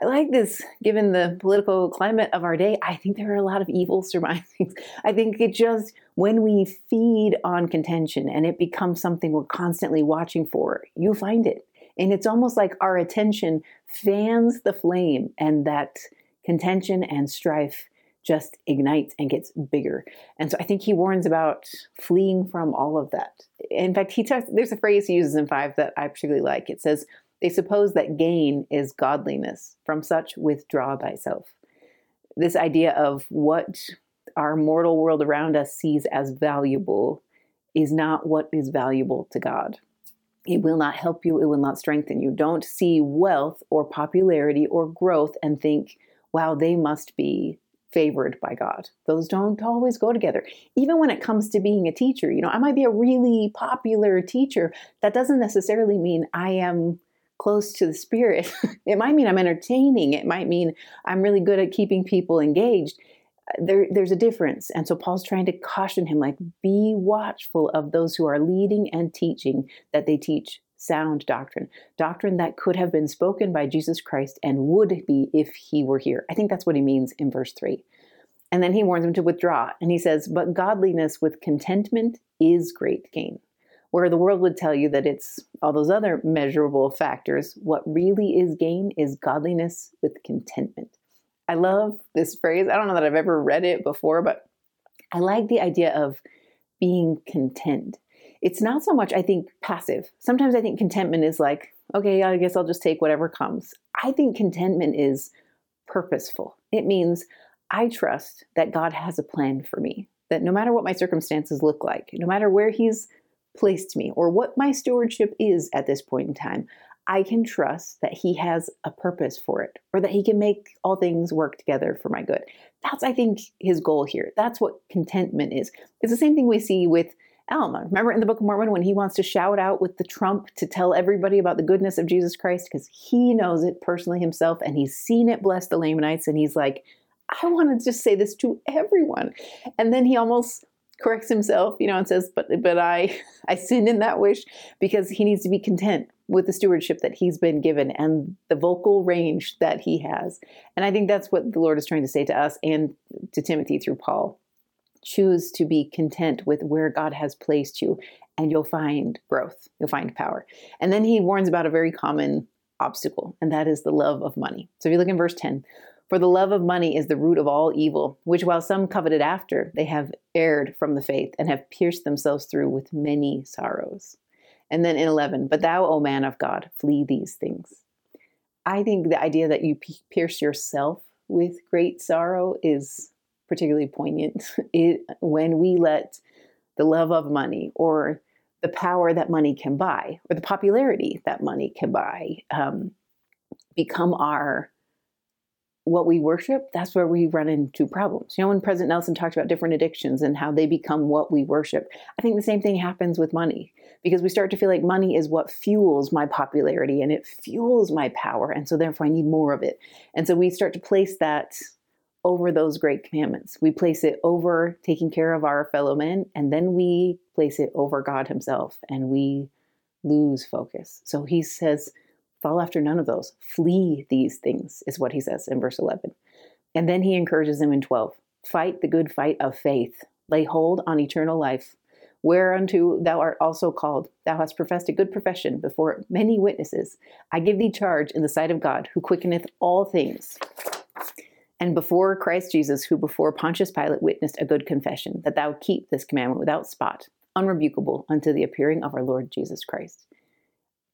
I like this, given the political climate of our day. I think there are a lot of evil surmisings. I think it just, when we feed on contention and it becomes something we're constantly watching for, you find it. And it's almost like our attention fans the flame, and that contention and strife just ignites and gets bigger. And so I think he warns about fleeing from all of that. In fact, he talks, there's a phrase he uses in five that I particularly like. It says, they suppose that gain is godliness. From such, withdraw thyself. This idea of what our mortal world around us sees as valuable is not what is valuable to God. It will not help you, it will not strengthen you. Don't see wealth or popularity or growth and think, wow, they must be favored by God. Those don't always go together. Even when it comes to being a teacher, you know, I might be a really popular teacher. That doesn't necessarily mean I am close to the spirit. it might mean I'm entertaining. It might mean I'm really good at keeping people engaged. There, there's a difference. And so Paul's trying to caution him like, be watchful of those who are leading and teaching that they teach sound doctrine, doctrine that could have been spoken by Jesus Christ and would be if he were here. I think that's what he means in verse 3. And then he warns him to withdraw. And he says, But godliness with contentment is great gain where the world would tell you that it's all those other measurable factors. What really is gain is godliness with contentment. I love this phrase. I don't know that I've ever read it before, but I like the idea of being content. It's not so much, I think, passive. Sometimes I think contentment is like, okay, I guess I'll just take whatever comes. I think contentment is purposeful. It means I trust that God has a plan for me, that no matter what my circumstances look like, no matter where He's placed me or what my stewardship is at this point in time, I can trust that He has a purpose for it or that He can make all things work together for my good. That's, I think, His goal here. That's what contentment is. It's the same thing we see with Alma. Remember in the Book of Mormon when he wants to shout out with the trump to tell everybody about the goodness of Jesus Christ because he knows it personally himself and he's seen it bless the Lamanites and he's like, I want to just say this to everyone. And then he almost corrects himself, you know, and says, "But but I I sinned in that wish because he needs to be content with the stewardship that he's been given and the vocal range that he has." And I think that's what the Lord is trying to say to us and to Timothy through Paul. Choose to be content with where God has placed you, and you'll find growth. You'll find power. And then he warns about a very common obstacle, and that is the love of money. So if you look in verse 10, for the love of money is the root of all evil, which while some coveted after, they have erred from the faith and have pierced themselves through with many sorrows. And then in 11, but thou, O man of God, flee these things. I think the idea that you pierce yourself with great sorrow is particularly poignant. It, when we let the love of money or the power that money can buy or the popularity that money can buy um, become our what we worship, that's where we run into problems. You know, when President Nelson talked about different addictions and how they become what we worship, I think the same thing happens with money because we start to feel like money is what fuels my popularity and it fuels my power. And so therefore I need more of it. And so we start to place that over those great commandments. We place it over taking care of our fellow men, and then we place it over God Himself, and we lose focus. So He says, Fall after none of those. Flee these things, is what he says in verse 11. And then he encourages them in 12 Fight the good fight of faith, lay hold on eternal life, whereunto thou art also called. Thou hast professed a good profession before many witnesses. I give thee charge in the sight of God, who quickeneth all things. And before Christ Jesus, who before Pontius Pilate witnessed a good confession, that thou keep this commandment without spot, unrebukable unto the appearing of our Lord Jesus Christ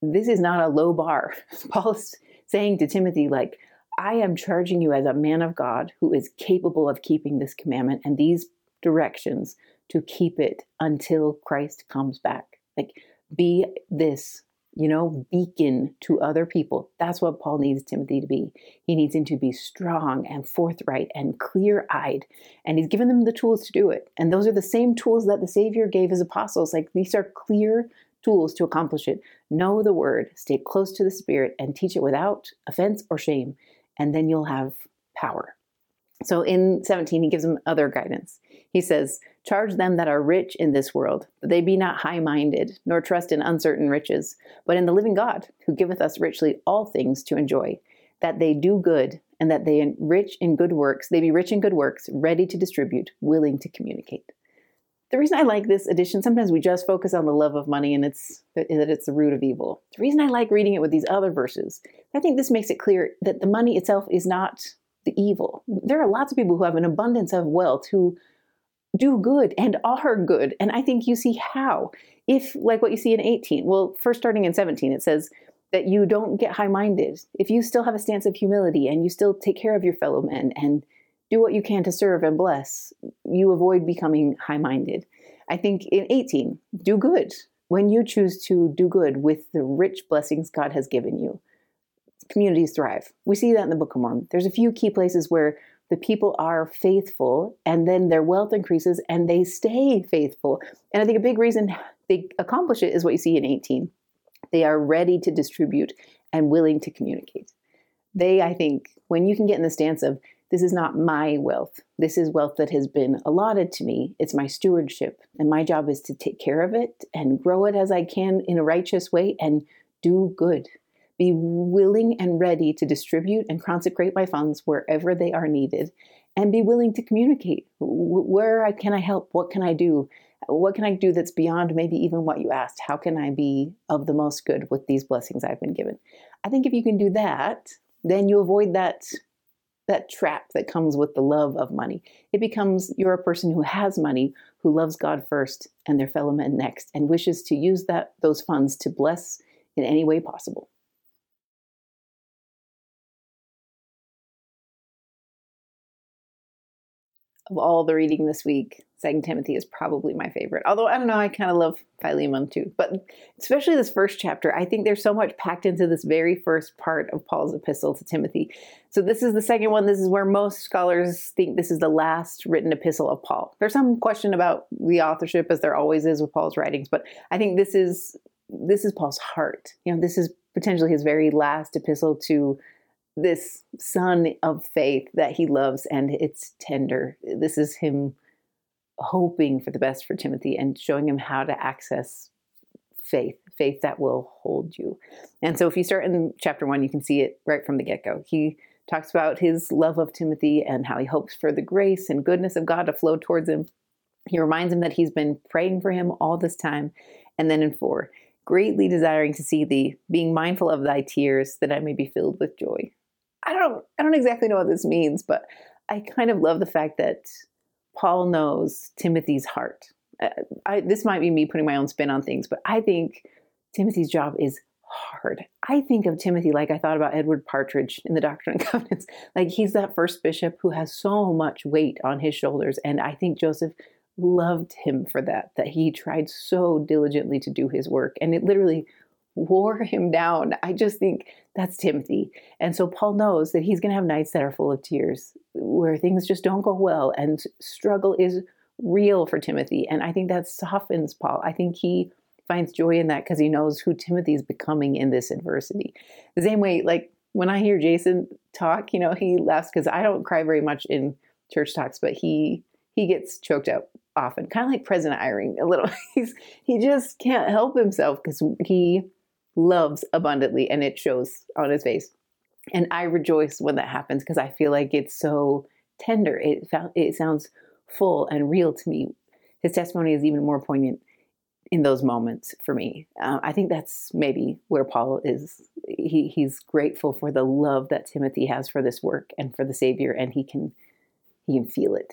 this is not a low bar. Paul's saying to Timothy, like, I am charging you as a man of God who is capable of keeping this commandment and these directions to keep it until Christ comes back. Like, be this, you know, beacon to other people. That's what Paul needs Timothy to be. He needs him to be strong and forthright and clear eyed. And he's given them the tools to do it. And those are the same tools that the Savior gave his apostles. Like, these are clear tools to accomplish it. Know the word, stay close to the Spirit, and teach it without offense or shame, and then you'll have power. So in 17, he gives them other guidance. He says, Charge them that are rich in this world, that they be not high minded, nor trust in uncertain riches, but in the living God, who giveth us richly all things to enjoy. that they do good and that they enrich in good works, they be rich in good works, ready to distribute, willing to communicate. The reason I like this edition, sometimes we just focus on the love of money and it's that it's the root of evil. The reason I like reading it with these other verses, I think this makes it clear that the money itself is not the evil. There are lots of people who have an abundance of wealth who do good and are good. And I think you see how. If, like what you see in 18, well, first starting in 17, it says, that you don't get high minded. If you still have a stance of humility and you still take care of your fellow men and do what you can to serve and bless, you avoid becoming high minded. I think in 18, do good. When you choose to do good with the rich blessings God has given you, communities thrive. We see that in the Book of Mormon. There's a few key places where the people are faithful and then their wealth increases and they stay faithful. And I think a big reason they accomplish it is what you see in 18 they are ready to distribute and willing to communicate. They, I think, when you can get in the stance of, this is not my wealth, this is wealth that has been allotted to me, it's my stewardship, and my job is to take care of it and grow it as I can in a righteous way and do good. Be willing and ready to distribute and consecrate my funds wherever they are needed, and be willing to communicate. Where can I help? What can I do? what can I do that's beyond maybe even what you asked? How can I be of the most good with these blessings I've been given? I think if you can do that, then you avoid that that trap that comes with the love of money. It becomes you're a person who has money, who loves God first and their fellow men next, and wishes to use that those funds to bless in any way possible. Of all the reading this week, Second Timothy is probably my favorite. Although I don't know, I kind of love Philemon too. But especially this first chapter, I think there's so much packed into this very first part of Paul's epistle to Timothy. So this is the second one. This is where most scholars think this is the last written epistle of Paul. There's some question about the authorship, as there always is with Paul's writings, but I think this is this is Paul's heart. You know, this is potentially his very last epistle to this son of faith that he loves and it's tender. This is him hoping for the best for Timothy and showing him how to access faith, faith that will hold you. And so if you start in chapter one, you can see it right from the get go. He talks about his love of Timothy and how he hopes for the grace and goodness of God to flow towards him. He reminds him that he's been praying for him all this time. And then in four, greatly desiring to see thee, being mindful of thy tears, that I may be filled with joy. I don't I don't exactly know what this means, but I kind of love the fact that Paul knows Timothy's heart. Uh, I, this might be me putting my own spin on things, but I think Timothy's job is hard. I think of Timothy like I thought about Edward Partridge in the Doctrine and Covenants. Like he's that first bishop who has so much weight on his shoulders. And I think Joseph loved him for that, that he tried so diligently to do his work. And it literally wore him down. I just think that's Timothy. And so Paul knows that he's going to have nights that are full of tears, where things just don't go well, and struggle is real for Timothy. And I think that softens Paul. I think he finds joy in that because he knows who Timothy is becoming in this adversity. The same way, like when I hear Jason talk, you know, he laughs because I don't cry very much in church talks, but he he gets choked up often, kind of like President Eyring a little. He's he just can't help himself because he loves abundantly and it shows on his face. And I rejoice when that happens because I feel like it's so tender. It it sounds full and real to me. His testimony is even more poignant in those moments for me. Uh, I think that's maybe where Paul is. He he's grateful for the love that Timothy has for this work and for the Savior, and he can he can feel it.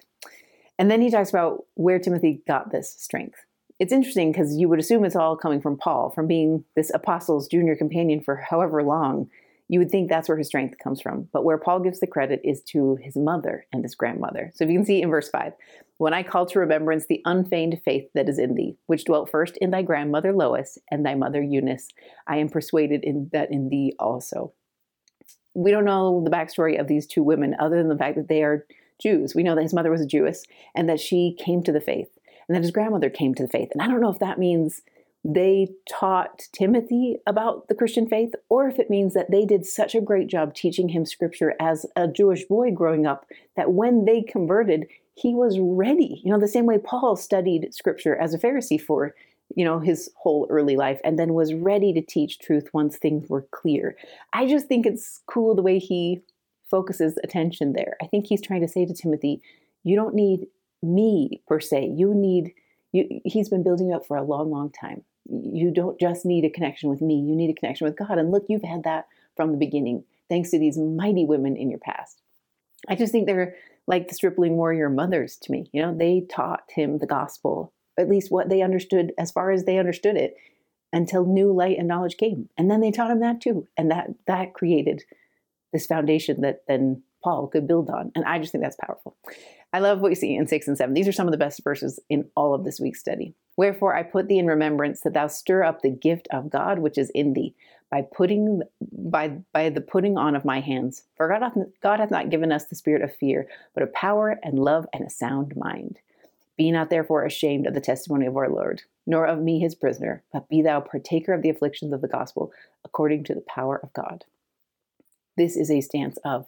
And then he talks about where Timothy got this strength it's interesting because you would assume it's all coming from Paul, from being this apostle's junior companion for however long. You would think that's where his strength comes from. But where Paul gives the credit is to his mother and his grandmother. So if you can see in verse 5, when I call to remembrance the unfeigned faith that is in thee, which dwelt first in thy grandmother Lois and thy mother Eunice, I am persuaded in that in thee also. We don't know the backstory of these two women other than the fact that they are Jews. We know that his mother was a Jewess and that she came to the faith and then his grandmother came to the faith. And I don't know if that means they taught Timothy about the Christian faith or if it means that they did such a great job teaching him scripture as a Jewish boy growing up that when they converted, he was ready. You know, the same way Paul studied scripture as a Pharisee for you know, his whole early life and then was ready to teach truth once things were clear. I just think it's cool the way he focuses attention there. I think he's trying to say to Timothy, you don't need me per se. You need you he's been building up for a long long time. You don't just need a connection with me. You need a connection with God. And look, you've had that from the beginning thanks to these mighty women in your past. I just think they're like the stripling warrior mothers to me. You know, they taught him the gospel, at least what they understood as far as they understood it until new light and knowledge came. And then they taught him that too. And that that created this foundation that then Paul could build on. And I just think that's powerful. I love what you see in six and seven. These are some of the best verses in all of this week's study. Wherefore I put thee in remembrance that thou stir up the gift of God which is in thee by putting by by the putting on of my hands. For God hath, God hath not given us the spirit of fear, but of power and love and a sound mind. Be not therefore ashamed of the testimony of our Lord, nor of me his prisoner, but be thou partaker of the afflictions of the gospel according to the power of God. This is a stance of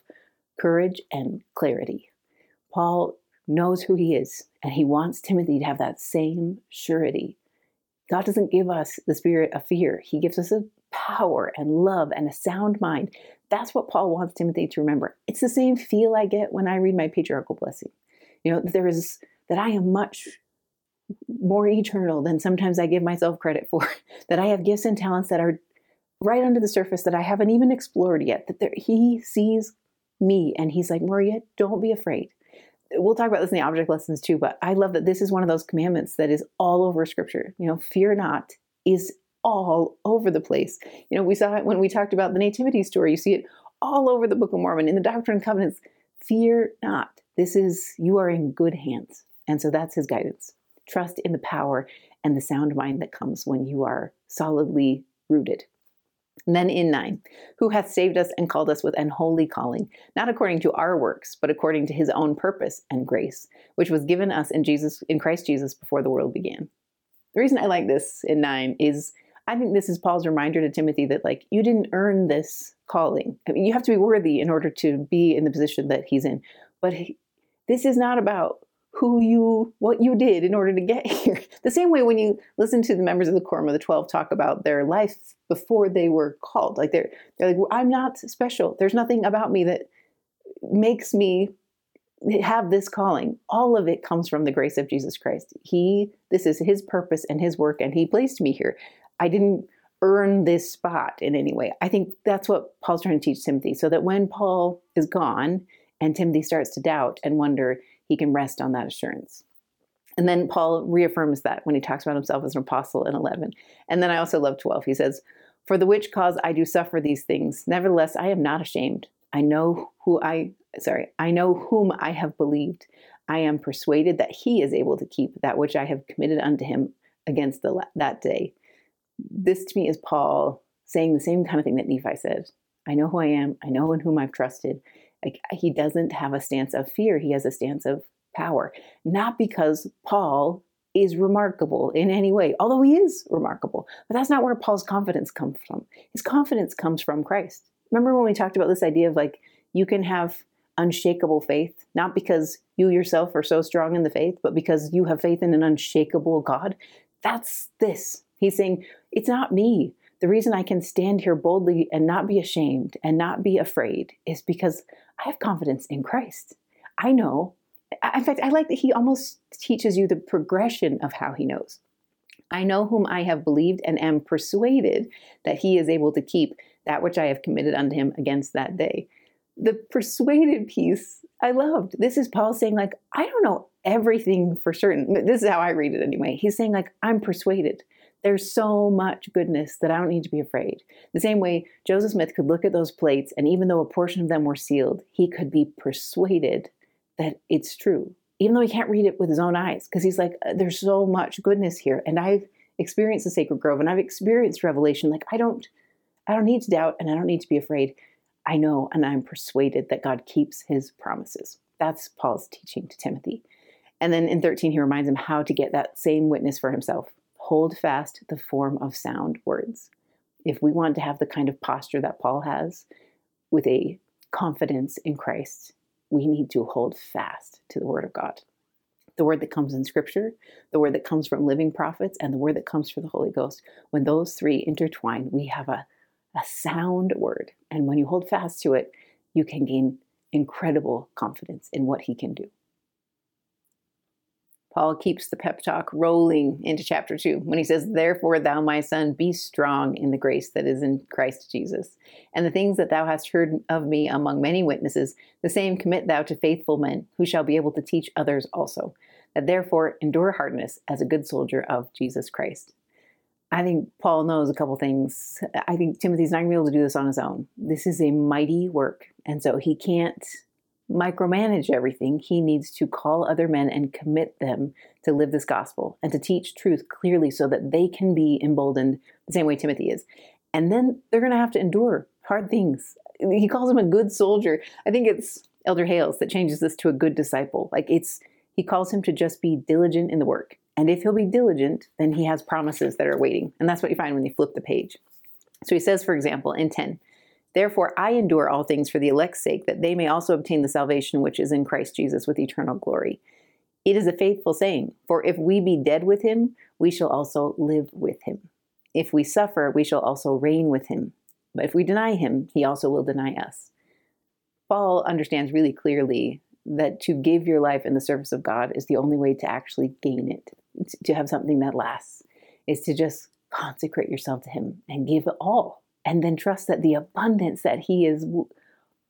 courage and clarity. Paul knows who he is, and he wants Timothy to have that same surety. God doesn't give us the spirit of fear, he gives us a power and love and a sound mind. That's what Paul wants Timothy to remember. It's the same feel I get when I read my patriarchal blessing. You know, there is that I am much more eternal than sometimes I give myself credit for, that I have gifts and talents that are right under the surface that I haven't even explored yet. That there, he sees me and he's like, Maria, don't be afraid. We'll talk about this in the object lessons too, but I love that this is one of those commandments that is all over scripture. You know, fear not is all over the place. You know, we saw it when we talked about the nativity story. You see it all over the Book of Mormon in the Doctrine and Covenants. Fear not. This is, you are in good hands. And so that's his guidance. Trust in the power and the sound mind that comes when you are solidly rooted. Then in 9, who hath saved us and called us with an holy calling, not according to our works, but according to his own purpose and grace, which was given us in Jesus in Christ Jesus before the world began. The reason I like this in 9 is I think this is Paul's reminder to Timothy that like you didn't earn this calling. I mean, you have to be worthy in order to be in the position that he's in. But he, this is not about who you what you did in order to get here. The same way when you listen to the members of the quorum of the 12 talk about their life before they were called. Like they're they're like, well, I'm not special. There's nothing about me that makes me have this calling. All of it comes from the grace of Jesus Christ. He this is his purpose and his work, and he placed me here. I didn't earn this spot in any way. I think that's what Paul's trying to teach Timothy, so that when Paul is gone and Timothy starts to doubt and wonder, he can rest on that assurance. And then Paul reaffirms that when he talks about himself as an apostle in 11. And then I also love 12. He says, For the which cause I do suffer these things. Nevertheless, I am not ashamed. I know who I, sorry, I know whom I have believed. I am persuaded that he is able to keep that which I have committed unto him against the, that day. This to me is Paul saying the same kind of thing that Nephi said. I know who I am. I know in whom I've trusted. Like he doesn't have a stance of fear, he has a stance of power. Not because Paul is remarkable in any way, although he is remarkable. But that's not where Paul's confidence comes from. His confidence comes from Christ. Remember when we talked about this idea of like you can have unshakable faith, not because you yourself are so strong in the faith, but because you have faith in an unshakable God? That's this. He's saying, it's not me. The reason I can stand here boldly and not be ashamed and not be afraid is because I have confidence in Christ. I know. In fact, I like that he almost teaches you the progression of how he knows. I know whom I have believed and am persuaded that he is able to keep that which I have committed unto him against that day. The persuaded piece I loved. This is Paul saying, like, I don't know everything for certain. This is how I read it anyway. He's saying, like, I'm persuaded. There's so much goodness that I don't need to be afraid. The same way Joseph Smith could look at those plates, and even though a portion of them were sealed, he could be persuaded that it's true, even though he can't read it with his own eyes, because he's like, uh, there's so much goodness here. And I've experienced the sacred grove and I've experienced revelation. Like, I don't, I don't need to doubt and I don't need to be afraid. I know and I'm persuaded that God keeps his promises. That's Paul's teaching to Timothy. And then in 13, he reminds him how to get that same witness for himself hold fast the form of sound words. If we want to have the kind of posture that Paul has with a confidence in Christ, we need to hold fast to the Word of God. the word that comes in scripture, the word that comes from living prophets, and the word that comes from the Holy Ghost. When those three intertwine, we have a, a sound word. And when you hold fast to it, you can gain incredible confidence in what he can do. Paul keeps the pep talk rolling into chapter 2 when he says, Therefore, thou, my son, be strong in the grace that is in Christ Jesus. And the things that thou hast heard of me among many witnesses, the same commit thou to faithful men, who shall be able to teach others also. That therefore endure hardness as a good soldier of Jesus Christ. I think Paul knows a couple things. I think Timothy's not going to be able to do this on his own. This is a mighty work. And so he can't micromanage everything. He needs to call other men and commit them to live this gospel and to teach truth clearly so that they can be emboldened the same way Timothy is. And then they're going to have to endure hard things. He calls him a good soldier. I think it's Elder Hales that changes this to a good disciple. Like it's, he calls him to just be diligent in the work. And if he'll be diligent, then he has promises that are waiting. And that's what you find when you flip the page. So he says, for example, in 10, Therefore, I endure all things for the elect's sake, that they may also obtain the salvation which is in Christ Jesus with eternal glory. It is a faithful saying, for if we be dead with him, we shall also live with him. If we suffer, we shall also reign with him. But if we deny him, he also will deny us. Paul understands really clearly that to give your life in the service of God is the only way to actually gain it, to have something that lasts, is to just consecrate yourself to him and give it all and then trust that the abundance that He is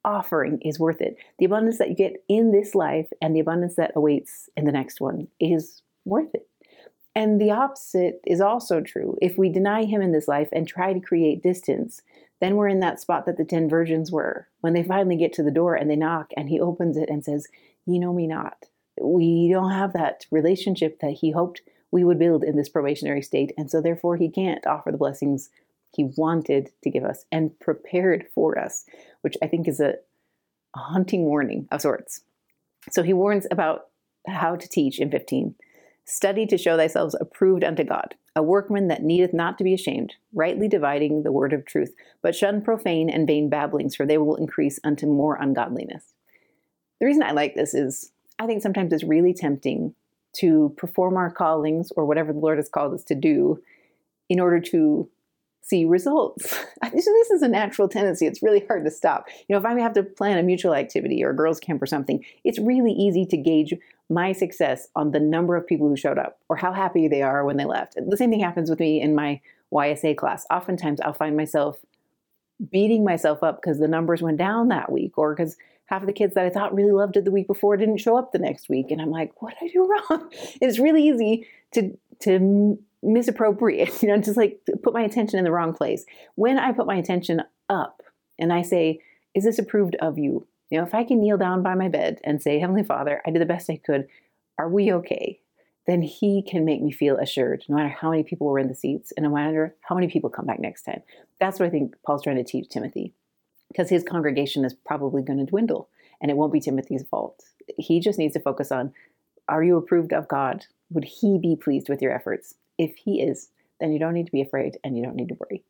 offering is worth it. The abundance that you get in this life and the abundance that awaits in the next one is worth it. And the opposite is also true. If we deny Him in this life and try to create distance, then we're in that spot that the 10 virgins were when they finally get to the door and they knock and He opens it and says, You know me not. We don't have that relationship that He hoped we would build in this probationary state. And so, therefore, He can't offer the blessings he wanted to give us and prepared for us, which I think is a, a hunting warning of sorts. So he warns about how to teach in 15. Study to show thyself approved unto God, a workman that needeth not to be ashamed, rightly dividing the word of truth, but shun profane and vain babblings, for they will increase unto more ungodliness. The reason I like this is I think sometimes it's really tempting to perform our callings or whatever the Lord has called us to do in order to see results. this is a natural tendency. It's really hard to stop. You know, if I have to plan a mutual activity or a girls' camp or something, it's really easy to gauge my success on the number of people who showed up or how happy they are when they left. The same thing happens with me in my YSA class. Oftentimes I'll find myself beating myself up because the numbers went down that week or because half of the kids that I thought really loved it the week before didn't show up the next week. And I'm like, what did I do wrong? It's really easy to to misappropriate, you know, just like put my attention in the wrong place. When I put my attention up and I say, Is this approved of you? You know, if I can kneel down by my bed and say, Heavenly Father, I did the best I could, are we okay? Then He can make me feel assured, no matter how many people were in the seats and no matter how many people come back next time. That's what I think Paul's trying to teach Timothy, because his congregation is probably going to dwindle and it won't be Timothy's fault. He just needs to focus on, Are you approved of God? Would He be pleased with your efforts? If he is, then you don't need to be afraid and you don't need to worry.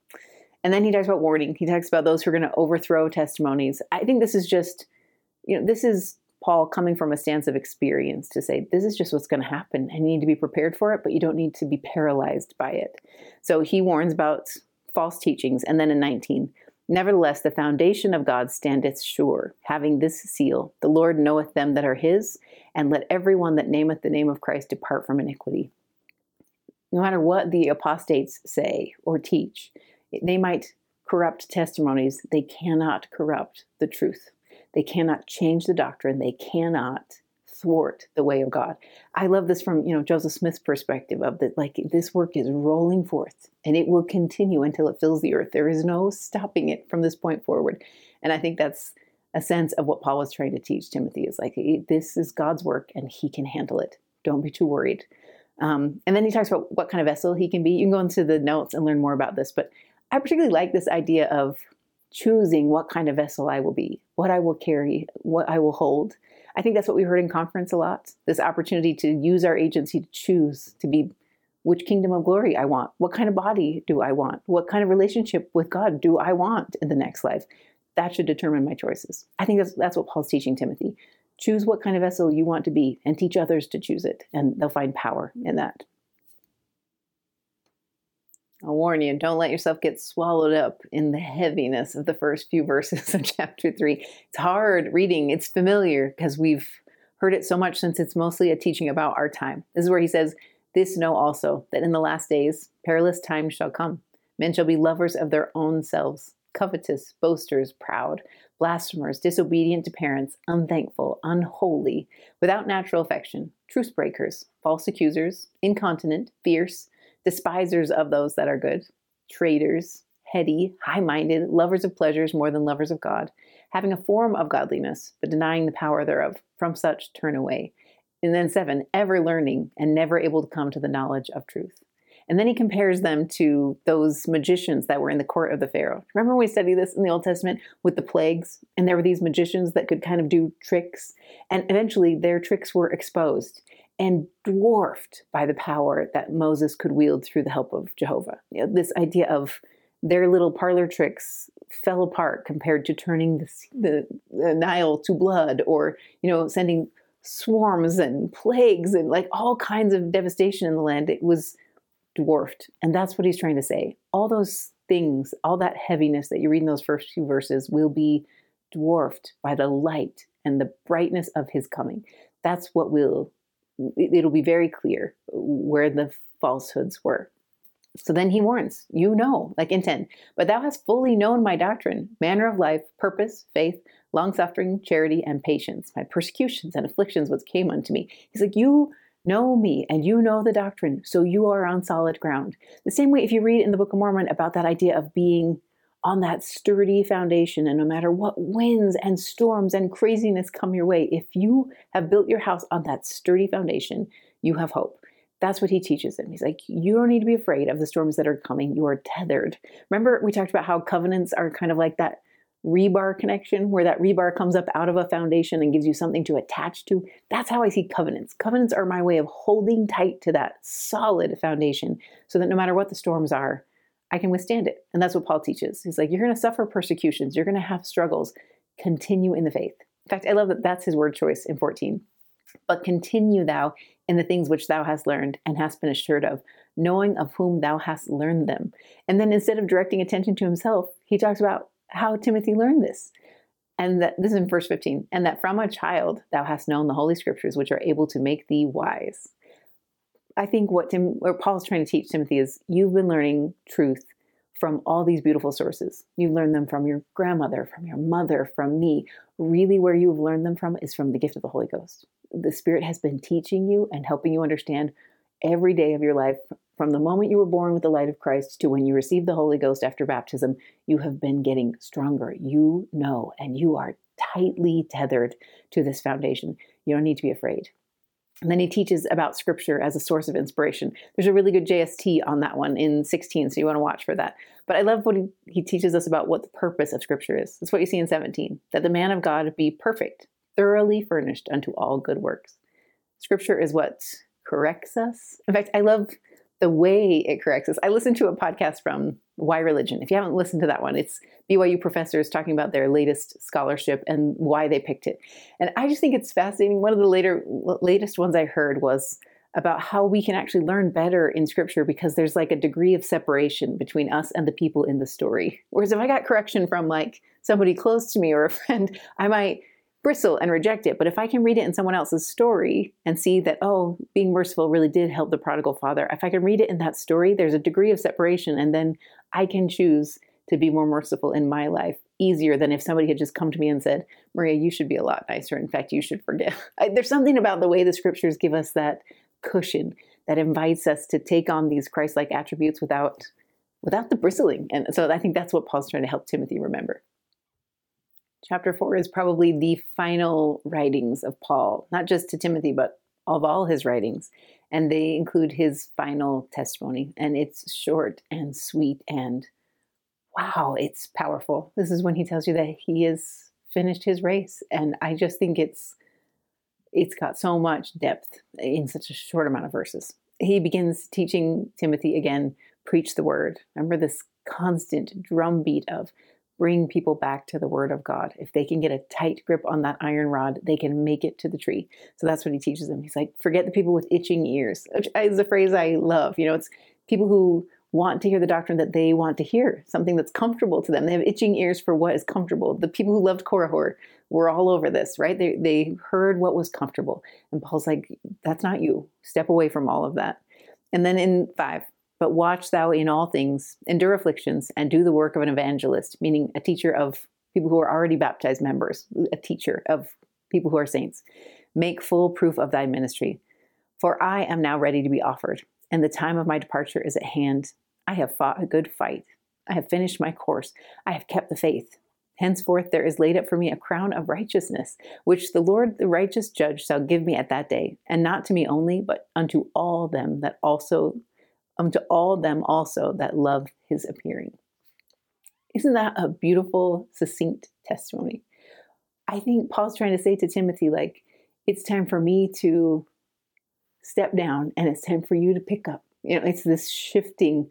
And then he talks about warning. He talks about those who are going to overthrow testimonies. I think this is just, you know, this is Paul coming from a stance of experience to say this is just what's going to happen and you need to be prepared for it, but you don't need to be paralyzed by it. So he warns about false teachings. And then in 19, nevertheless, the foundation of God standeth sure, having this seal The Lord knoweth them that are his, and let everyone that nameth the name of Christ depart from iniquity no matter what the apostates say or teach, they might corrupt testimonies, they cannot corrupt the truth. They cannot change the doctrine. They cannot thwart the way of God. I love this from, you know, Joseph Smith's perspective of that like this work is rolling forth and it will continue until it fills the earth. There is no stopping it from this point forward. And I think that's a sense of what Paul was trying to teach Timothy is like this is God's work and he can handle it. Don't be too worried. Um, and then he talks about what kind of vessel he can be. You can go into the notes and learn more about this, but I particularly like this idea of choosing what kind of vessel I will be, what I will carry, what I will hold. I think that's what we heard in conference a lot this opportunity to use our agency to choose to be which kingdom of glory I want, what kind of body do I want, what kind of relationship with God do I want in the next life. That should determine my choices. I think that's, that's what Paul's teaching Timothy. Choose what kind of vessel you want to be and teach others to choose it, and they'll find power in that. I'll warn you, don't let yourself get swallowed up in the heaviness of the first few verses of chapter three. It's hard reading, it's familiar because we've heard it so much since it's mostly a teaching about our time. This is where he says, This know also, that in the last days perilous times shall come. Men shall be lovers of their own selves, covetous, boasters, proud, blasphemers, disobedient to parents, unthankful, unholy, without natural affection, truce breakers, false accusers, incontinent, fierce despisers of those that are good, traitors, heady, high minded, lovers of pleasures more than lovers of God, having a form of godliness, but denying the power thereof. From such turn away. And then seven, ever learning and never able to come to the knowledge of truth. And then he compares them to those magicians that were in the court of the Pharaoh. Remember when we studied this in the Old Testament with the plagues? And there were these magicians that could kind of do tricks. And eventually their tricks were exposed and dwarfed by the power that Moses could wield through the help of Jehovah. You know, this idea of their little parlor tricks fell apart compared to turning the, the, the Nile to blood or, you know, sending swarms and plagues and like all kinds of devastation in the land. It was dwarfed. And that's what he's trying to say. All those things, all that heaviness that you read in those first few verses will be dwarfed by the light and the brightness of his coming. That's what will it'll be very clear where the falsehoods were. So then he warns, you know, like in 10, but thou hast fully known my doctrine, manner of life, purpose, faith, long suffering, charity, and patience, my persecutions and afflictions which came unto me. He's like, you know me and you know the doctrine, so you are on solid ground. The same way if you read in the Book of Mormon about that idea of being on that sturdy foundation. And no matter what winds and storms and craziness come your way, if you have built your house on that sturdy foundation, you have hope. That's what he teaches them. He's like, you don't need to be afraid of the storms that are coming. You are tethered. Remember, we talked about how covenants are kind of like that rebar connection, where that rebar comes up out of a foundation and gives you something to attach to. That's how I see covenants. Covenants are my way of holding tight to that solid foundation so that no matter what the storms are, I can withstand it. And that's what Paul teaches. He's like, you're going to suffer persecutions, you're going to have struggles. Continue in the faith. In fact, I love that that's his word choice in 14. But continue thou in the things which thou hast learned and hast been assured of, knowing of whom thou hast learned them. And then instead of directing attention to himself, he talks about how Timothy learned this. And that this is in verse 15, and that from a child thou hast known the holy scriptures, which are able to make thee wise. I think what Tim or Paul's trying to teach Timothy is you've been learning truth from all these beautiful sources. You've learned them from your grandmother, from your mother, from me. Really, where you've learned them from is from the gift of the Holy Ghost. The Spirit has been teaching you and helping you understand every day of your life, from the moment you were born with the light of Christ to when you received the Holy Ghost after baptism, you have been getting stronger. You know, and you are tightly tethered to this foundation. You don't need to be afraid. And then he teaches about scripture as a source of inspiration. There's a really good JST on that one in 16, so you want to watch for that. But I love what he, he teaches us about what the purpose of scripture is. That's what you see in 17 that the man of God be perfect, thoroughly furnished unto all good works. Scripture is what corrects us. In fact, I love the way it corrects us. I listened to a podcast from Y Religion. If you haven't listened to that one, it's BYU professors talking about their latest scholarship and why they picked it. And I just think it's fascinating. One of the later latest ones I heard was about how we can actually learn better in scripture because there's like a degree of separation between us and the people in the story. Whereas if I got correction from like somebody close to me or a friend, I might bristle and reject it. But if I can read it in someone else's story and see that, oh, being merciful really did help the prodigal father, if I can read it in that story, there's a degree of separation. And then I can choose to be more merciful in my life easier than if somebody had just come to me and said, Maria, you should be a lot nicer. In fact, you should forgive. there's something about the way the scriptures give us that cushion that invites us to take on these Christ-like attributes without without the bristling. And so I think that's what Paul's trying to help Timothy remember. Chapter four is probably the final writings of Paul, not just to Timothy, but of all his writings. And they include his final testimony. And it's short and sweet and wow, it's powerful. This is when he tells you that he has finished his race. And I just think it's it's got so much depth in such a short amount of verses. He begins teaching Timothy again, preach the word. Remember this constant drumbeat of bring people back to the word of God. If they can get a tight grip on that iron rod, they can make it to the tree. So that's what he teaches them. He's like, forget the people with itching ears, which is a phrase I love. You know, it's people who want to hear the doctrine that they want to hear, something that's comfortable to them. They have itching ears for what is comfortable. The people who loved Korihor were all over this, right? They, they heard what was comfortable. And Paul's like, that's not you. Step away from all of that. And then in five, but watch thou in all things, endure afflictions, and do the work of an evangelist, meaning a teacher of people who are already baptized members, a teacher of people who are saints. Make full proof of thy ministry. For I am now ready to be offered, and the time of my departure is at hand. I have fought a good fight. I have finished my course. I have kept the faith. Henceforth there is laid up for me a crown of righteousness, which the Lord the righteous judge shall give me at that day, and not to me only, but unto all them that also Um, unto all them also that love his appearing. Isn't that a beautiful, succinct testimony? I think Paul's trying to say to Timothy, like, it's time for me to step down and it's time for you to pick up. You know, it's this shifting.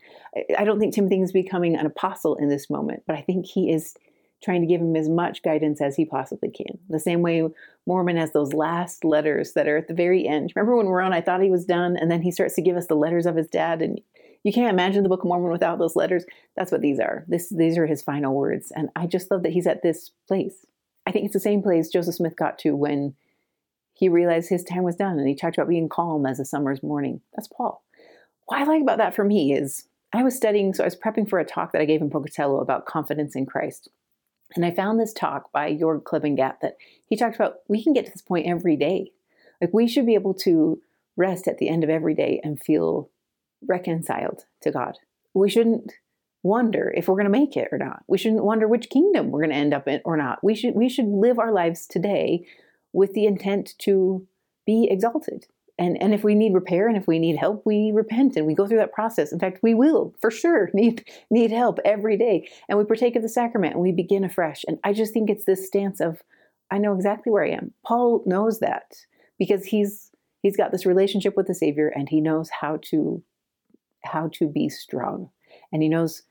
I don't think Timothy is becoming an apostle in this moment, but I think he is trying to give him as much guidance as he possibly can. The same way Mormon has those last letters that are at the very end. Remember when we're on, I thought he was done, and then he starts to give us the letters of his dad, and you can't imagine the Book of Mormon without those letters. That's what these are. This, these are his final words, and I just love that he's at this place. I think it's the same place Joseph Smith got to when he realized his time was done, and he talked about being calm as a summer's morning. That's Paul. What I like about that for me is I was studying, so I was prepping for a talk that I gave in Pocatello about confidence in Christ. And I found this talk by Jorg Klebingat that he talked about we can get to this point every day. Like we should be able to rest at the end of every day and feel reconciled to God. We shouldn't wonder if we're going to make it or not. We shouldn't wonder which kingdom we're going to end up in or not. We should we should live our lives today with the intent to be exalted and and if we need repair and if we need help we repent and we go through that process. In fact we will for sure need need help every day. And we partake of the sacrament and we begin afresh. And i just think it's this stance of i know exactly where i am. Paul knows that because he's he's got this relationship with the savior and he knows how to how to be strong. And he knows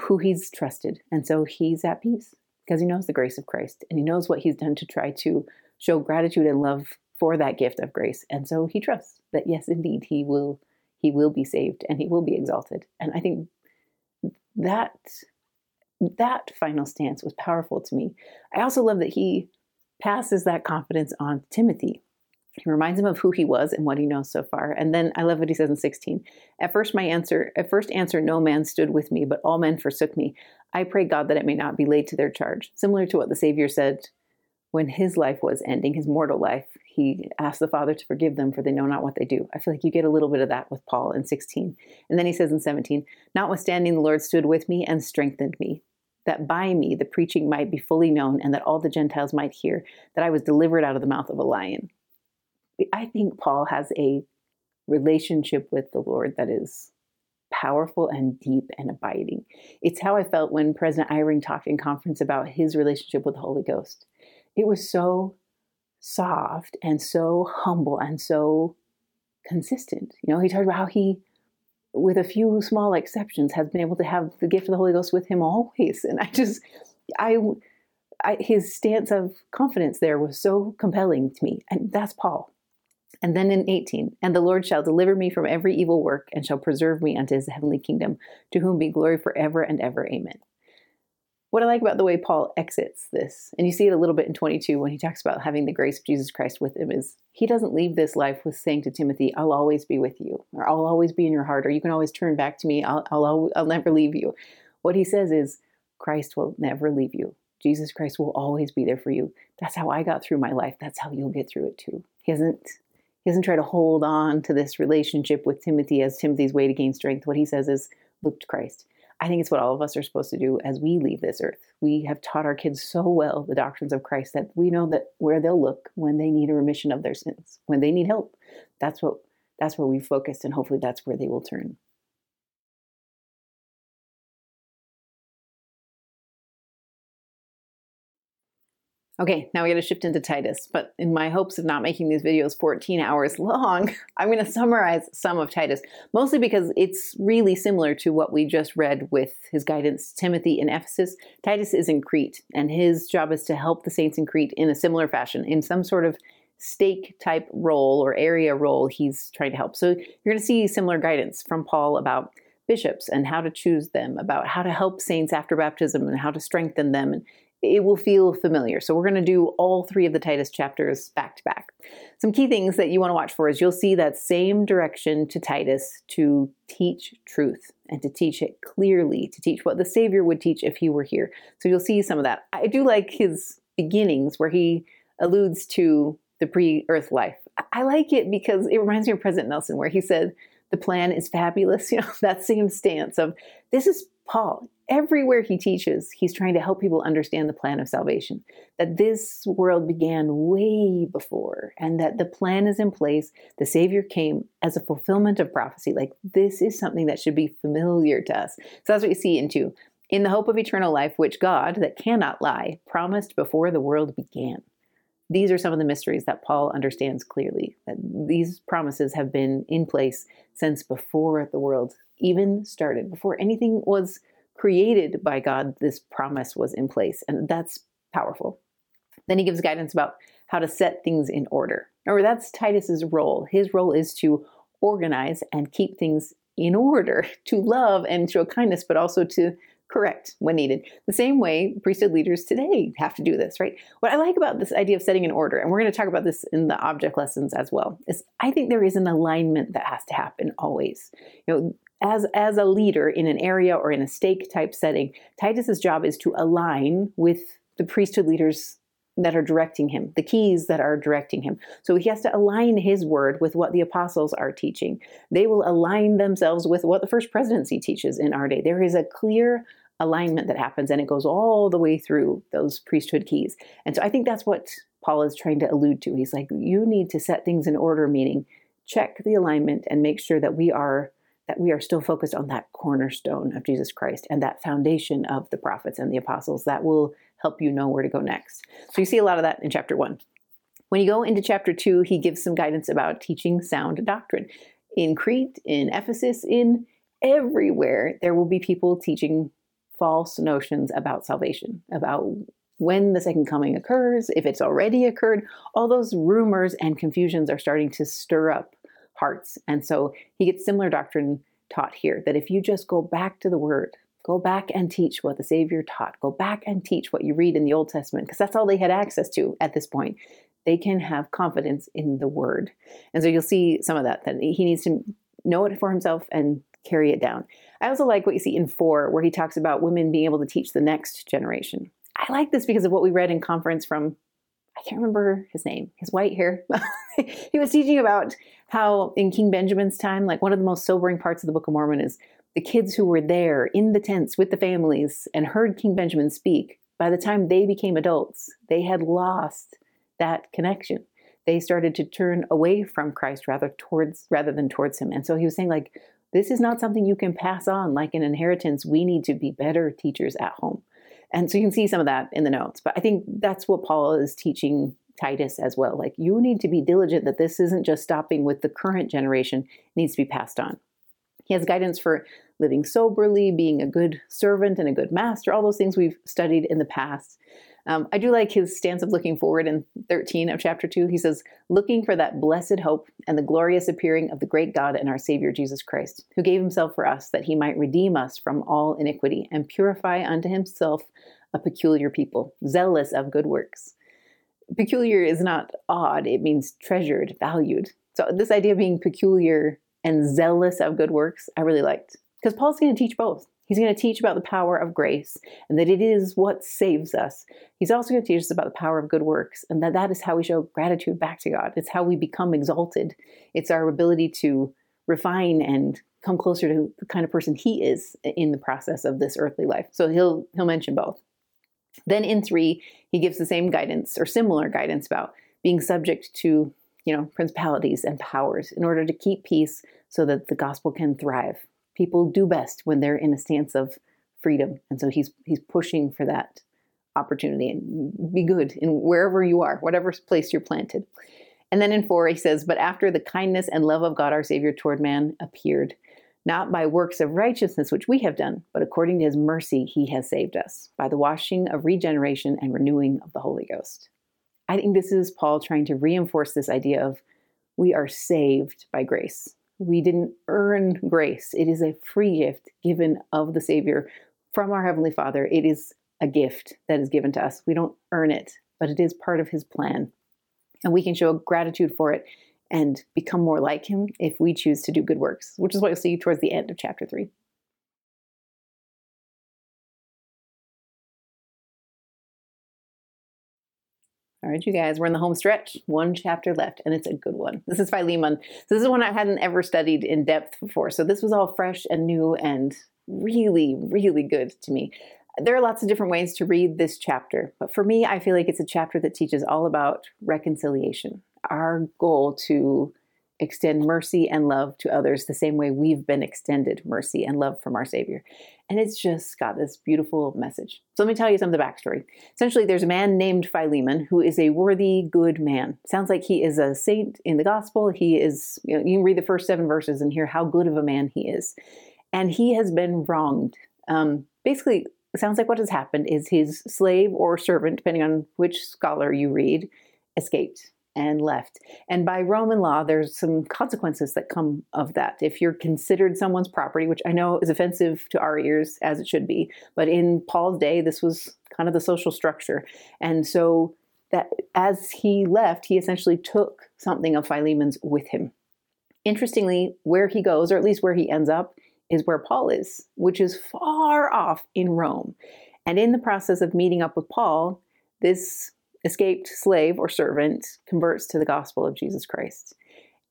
who he's trusted. And so he's at peace because he knows the grace of christ and he knows what he's done to try to show gratitude and love for that gift of grace. And so he trusts that yes, indeed, he will he will be saved and he will be exalted. And I think that that final stance was powerful to me. I also love that he passes that confidence on to Timothy. He reminds him of who he was and what he knows so far. And then I love what he says in 16. At first my answer, at first answer, no man stood with me, but all men forsook me. I pray God that it may not be laid to their charge. Similar to what the Savior said when his life was ending, his mortal life, he asks the Father to forgive them, for they know not what they do. I feel like you get a little bit of that with Paul in 16. And then he says in 17, Notwithstanding, the Lord stood with me and strengthened me, that by me the preaching might be fully known, and that all the Gentiles might hear that I was delivered out of the mouth of a lion. I think Paul has a relationship with the Lord that is powerful and deep and abiding. It's how I felt when President Eyring talked in conference about his relationship with the Holy Ghost it was so soft and so humble and so consistent. You know, he talked about how he, with a few small exceptions, has been able to have the gift of the Holy Ghost with him always. And I just, I, I his stance of confidence there was so compelling to me. And that's Paul. And then in 18, and the Lord shall deliver me from every evil work and shall preserve me unto his heavenly kingdom, to whom be glory forever and ever. Amen what I like about the way Paul exits this, and you see it a little bit in 22 when he talks about having the grace of Jesus Christ with him, is he doesn't leave this life with saying to Timothy, I'll always be with you, or I'll always be in your heart, or you can always turn back to me, I'll, I'll, I'll never leave you. What he says is, Christ will never leave you. Jesus Christ will always be there for you. That's how I got through my life. That's how you'll get through it too. He hasn't he doesn't try to hold on to this relationship with Timothy as Timothy's way to gain strength. What he says is, look to Christ. I think it's what all of us are supposed to do as we leave this earth. We have taught our kids so well the doctrines of Christ that we know that where they'll look when they need a remission of their sins, when they need help. That's what that's where we focused and hopefully that's where they will turn. Okay, now we got to shift into Titus. But in my hopes of not making these videos 14 hours long, I'm to summarize some of Titus, mostly because it's really similar to what we just read with his guidance to Timothy in Ephesus. Titus is in Crete, and his job is to help the saints in Crete in a similar fashion, in some sort of stake type role or area role he's trying to help. So you're to see similar guidance from Paul about bishops and how to choose them, about how to help saints after baptism and how to strengthen them. And it will feel familiar. So we're going to do all three of the Titus chapters back to back. Some key things that you want to watch for is you'll see that same direction to Titus to teach truth and to teach it clearly, to teach what the Savior would teach if he were here. So you'll see some of that. I do like his beginnings where he alludes to the pre-earth life. I like it because it reminds me of President Nelson where he said the plan is fabulous, you know, that same stance of this is Paul everywhere he teaches, he's trying to help people understand the plan of salvation. That this world began way before, and that the plan is in place. The Savior came as a fulfillment of prophecy. Like this is something that should be familiar to us. So that's what you see in 2. In the hope of eternal life, which God, that cannot lie, promised before the world began. These are some of the mysteries that Paul understands clearly. That these promises have been in place since before the world even started, before anything was created by God, this promise was in place. And that's powerful. Then he gives guidance about how to set things in order. Remember, that's Titus's role. His role is to organize and keep things in order, to love and show kindness, but also to correct when needed. The same way priesthood leaders today have to do this, right? What I like about this idea of setting an order, and we're going to talk about this in the object lessons as well, is I think there is an alignment that has to happen always. You know, as, as a leader in an area or in a stake type setting, Titus's job is to align with the priesthood leaders that are directing him, the keys that are directing him. So he has to align his word with what the apostles are teaching. They will align themselves with what the first presidency teaches in our day. There is a clear alignment that happens and it goes all the way through those priesthood keys. And so I think that's what Paul is trying to allude to. He's like, you need to set things in order, meaning check the alignment and make sure that we are that we are still focused on that cornerstone of Jesus Christ and that foundation of the prophets and the apostles that will help you know where to go next. So you see a lot of that in chapter one. When you go into chapter two, he gives some guidance about teaching sound doctrine. In Crete, in Ephesus, in everywhere, there will be people teaching false notions about salvation, about when the second coming occurs, if it's already occurred. All those rumors and confusions are starting to stir up hearts. And so he gets similar doctrine taught here that if you just go back to the word, go back and teach what the Savior taught, go back and teach what you read in the Old Testament, because that's all they had access to at this point. They can have confidence in the word. And so you'll see some of that, that he needs to know it for himself and carry it down. I also like what you see in four, where he talks about women being able to teach the next generation. I like this because of what we read in conference from I can't remember his name, his white hair. he was teaching about how in King Benjamin's time, like one of the most sobering parts of the Book of Mormon is the kids who were there in the tents with the families and heard King Benjamin speak. By the time they became adults, they had lost that connection. They started to turn away from Christ rather towards rather than towards him. And so he was saying like this is not something you can pass on like an inheritance. We need to be better teachers at home. And so you can see some of that in the notes. But I think that's what Paul is teaching Titus as well. Like you need to be diligent that this isn't just stopping with the current generation, it needs to be passed on. He has guidance for living soberly, being a good servant and a good master, all those things we've studied in the past. Um, I do like his stance of looking forward in 13 of chapter 2. He says, Looking for that blessed hope and the glorious appearing of the great God and our Savior Jesus Christ, who gave himself for us that he might redeem us from all iniquity and purify unto himself a peculiar people, zealous of good works. Peculiar is not odd, it means treasured, valued. So, this idea of being peculiar and zealous of good works, I really liked. Because Paul's going to teach both. He's going to teach about the power of grace and that it is what saves us. He's also going to teach us about the power of good works and that that is how we show gratitude back to God. It's how we become exalted. It's our ability to refine and come closer to the kind of person he is in the process of this earthly life. So he'll he'll mention both. Then in 3, he gives the same guidance or similar guidance about being subject to, you know, principalities and powers in order to keep peace so that the gospel can thrive people do best when they're in a stance of freedom. And so he's he's pushing for that opportunity and be good in wherever you are, whatever place you're planted. And then in four, he says, But after the kindness and love of God our Savior toward man appeared, not by works of righteousness which we have done, but according to his mercy he has saved us, by the washing of regeneration and renewing of the Holy Ghost. I think this is Paul trying to reinforce this idea of we are saved by grace. We didn't earn grace. It is a free gift given of the Savior from our Heavenly Father. It is a gift that is given to us. We don't earn it, but it is part of His plan. And we can show gratitude for it and become more like Him if we choose to do good works, which is what you'll see towards the end of chapter 3. Right, you guys, we're in the home stretch. One chapter left, and it's a good one. This is Philemon. So this is one I hadn't ever studied in depth before. So this was all fresh and new and really, really good to me. There are lots of different ways to read this chapter, but for me, I feel like it's a chapter that teaches all about reconciliation. Our goal to extend mercy and love to others the same way we've been extended mercy and love from our Savior. And it's just got this beautiful message. So let me tell you some of the backstory. Essentially, there's a man named Philemon who is a worthy, good man. Sounds like he is a saint in the gospel. He is, you, know, you can read the first seven verses and hear how good of a man he is. And he has been wronged. Um, basically, sounds like what has happened is his slave or servant, depending on which scholar you read, escaped and left. And by Roman law, there's some consequences that come of that. If you're considered someone's property, which I know is offensive to our ears as it should be, but in Paul's day, this was kind of the social structure. And so that as he left, he essentially took something of Philemon's with him. Interestingly, where he goes, or at least where he ends up, is where Paul is, which is far off in Rome. And in the process of meeting up with Paul, this escaped slave or servant converts to the gospel of Jesus Christ.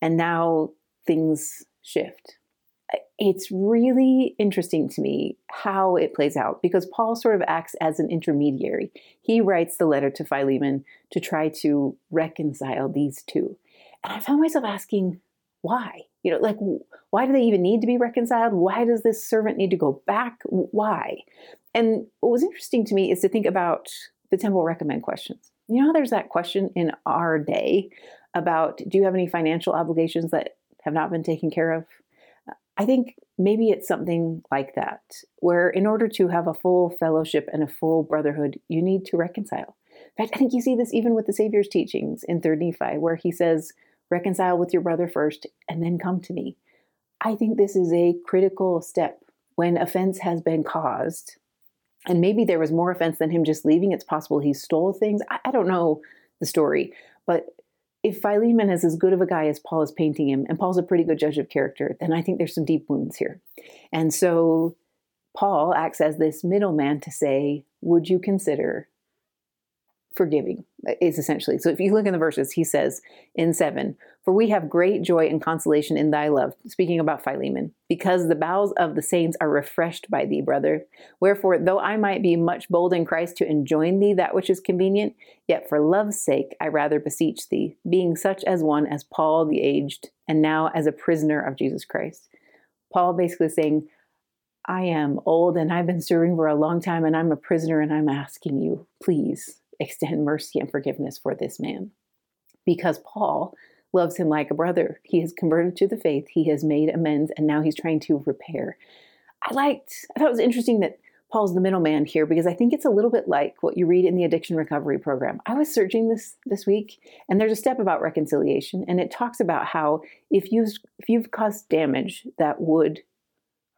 And now things shift. It's really interesting to me how it plays out because Paul sort of acts as an intermediary. He writes the letter to Philemon to try to reconcile these two. And I found myself asking, why? You know, like, why do they even need to be reconciled? Why does this servant need to go back? Why? And what was interesting to me is to think about the temple recommend questions. You know, there's that question in our day about do you have any financial obligations that have not been taken care of? I think maybe it's something like that, where in order to have a full fellowship and a full brotherhood, you need to reconcile. In fact, I think you see this even with the Savior's teachings in 3rd Nephi, where he says, reconcile with your brother first and then come to me. I think this is a critical step when offense has been caused and maybe there was more offense than him just leaving. It's possible he stole things. I, I don't know the story, but if Philemon is as good of a guy as Paul is painting him, and Paul's a pretty good judge of character, then I think there's some deep wounds here. And so Paul acts as this middleman to say, Would you consider forgiving is essentially. So if you look in the verses, he says in 7, For we have great joy and consolation in thy love, speaking about Philemon, because the bowels of the saints are refreshed by thee, brother. Wherefore, though I might be much bold in Christ to enjoin thee that which is convenient, yet for love's sake I rather beseech thee, being such as one as Paul the aged, and now as a prisoner of Jesus Christ. Paul basically saying, I am old and I've been serving for a long time and I'm a prisoner and I'm asking you, please extend mercy and forgiveness for this man. Because Paul loves him like a brother. He has converted to the faith, he has made amends, and now he's trying to repair. I liked, I thought it was interesting that Paul's the middleman here because I think it's a little bit like what you read in the addiction recovery program. I was searching this this week and there's a step about reconciliation and it talks about how if you if you've caused damage that would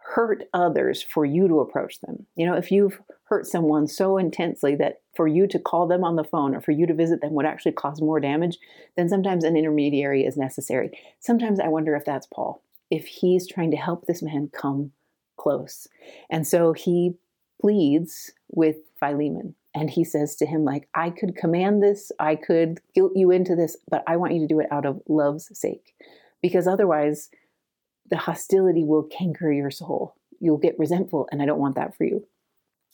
hurt others for you to approach them. You know, if you've hurt someone so intensely that for you to call them on the phone or for you to visit them would actually cause more damage, then sometimes an intermediary is necessary. Sometimes I wonder if that's Paul, if he's trying to help this man come close. And so he pleads with Philemon and he says to him like i could command this i could guilt you into this but i want you to do it out of love's sake because otherwise the hostility will canker your soul. You'll get resentful, and I don't want that for you.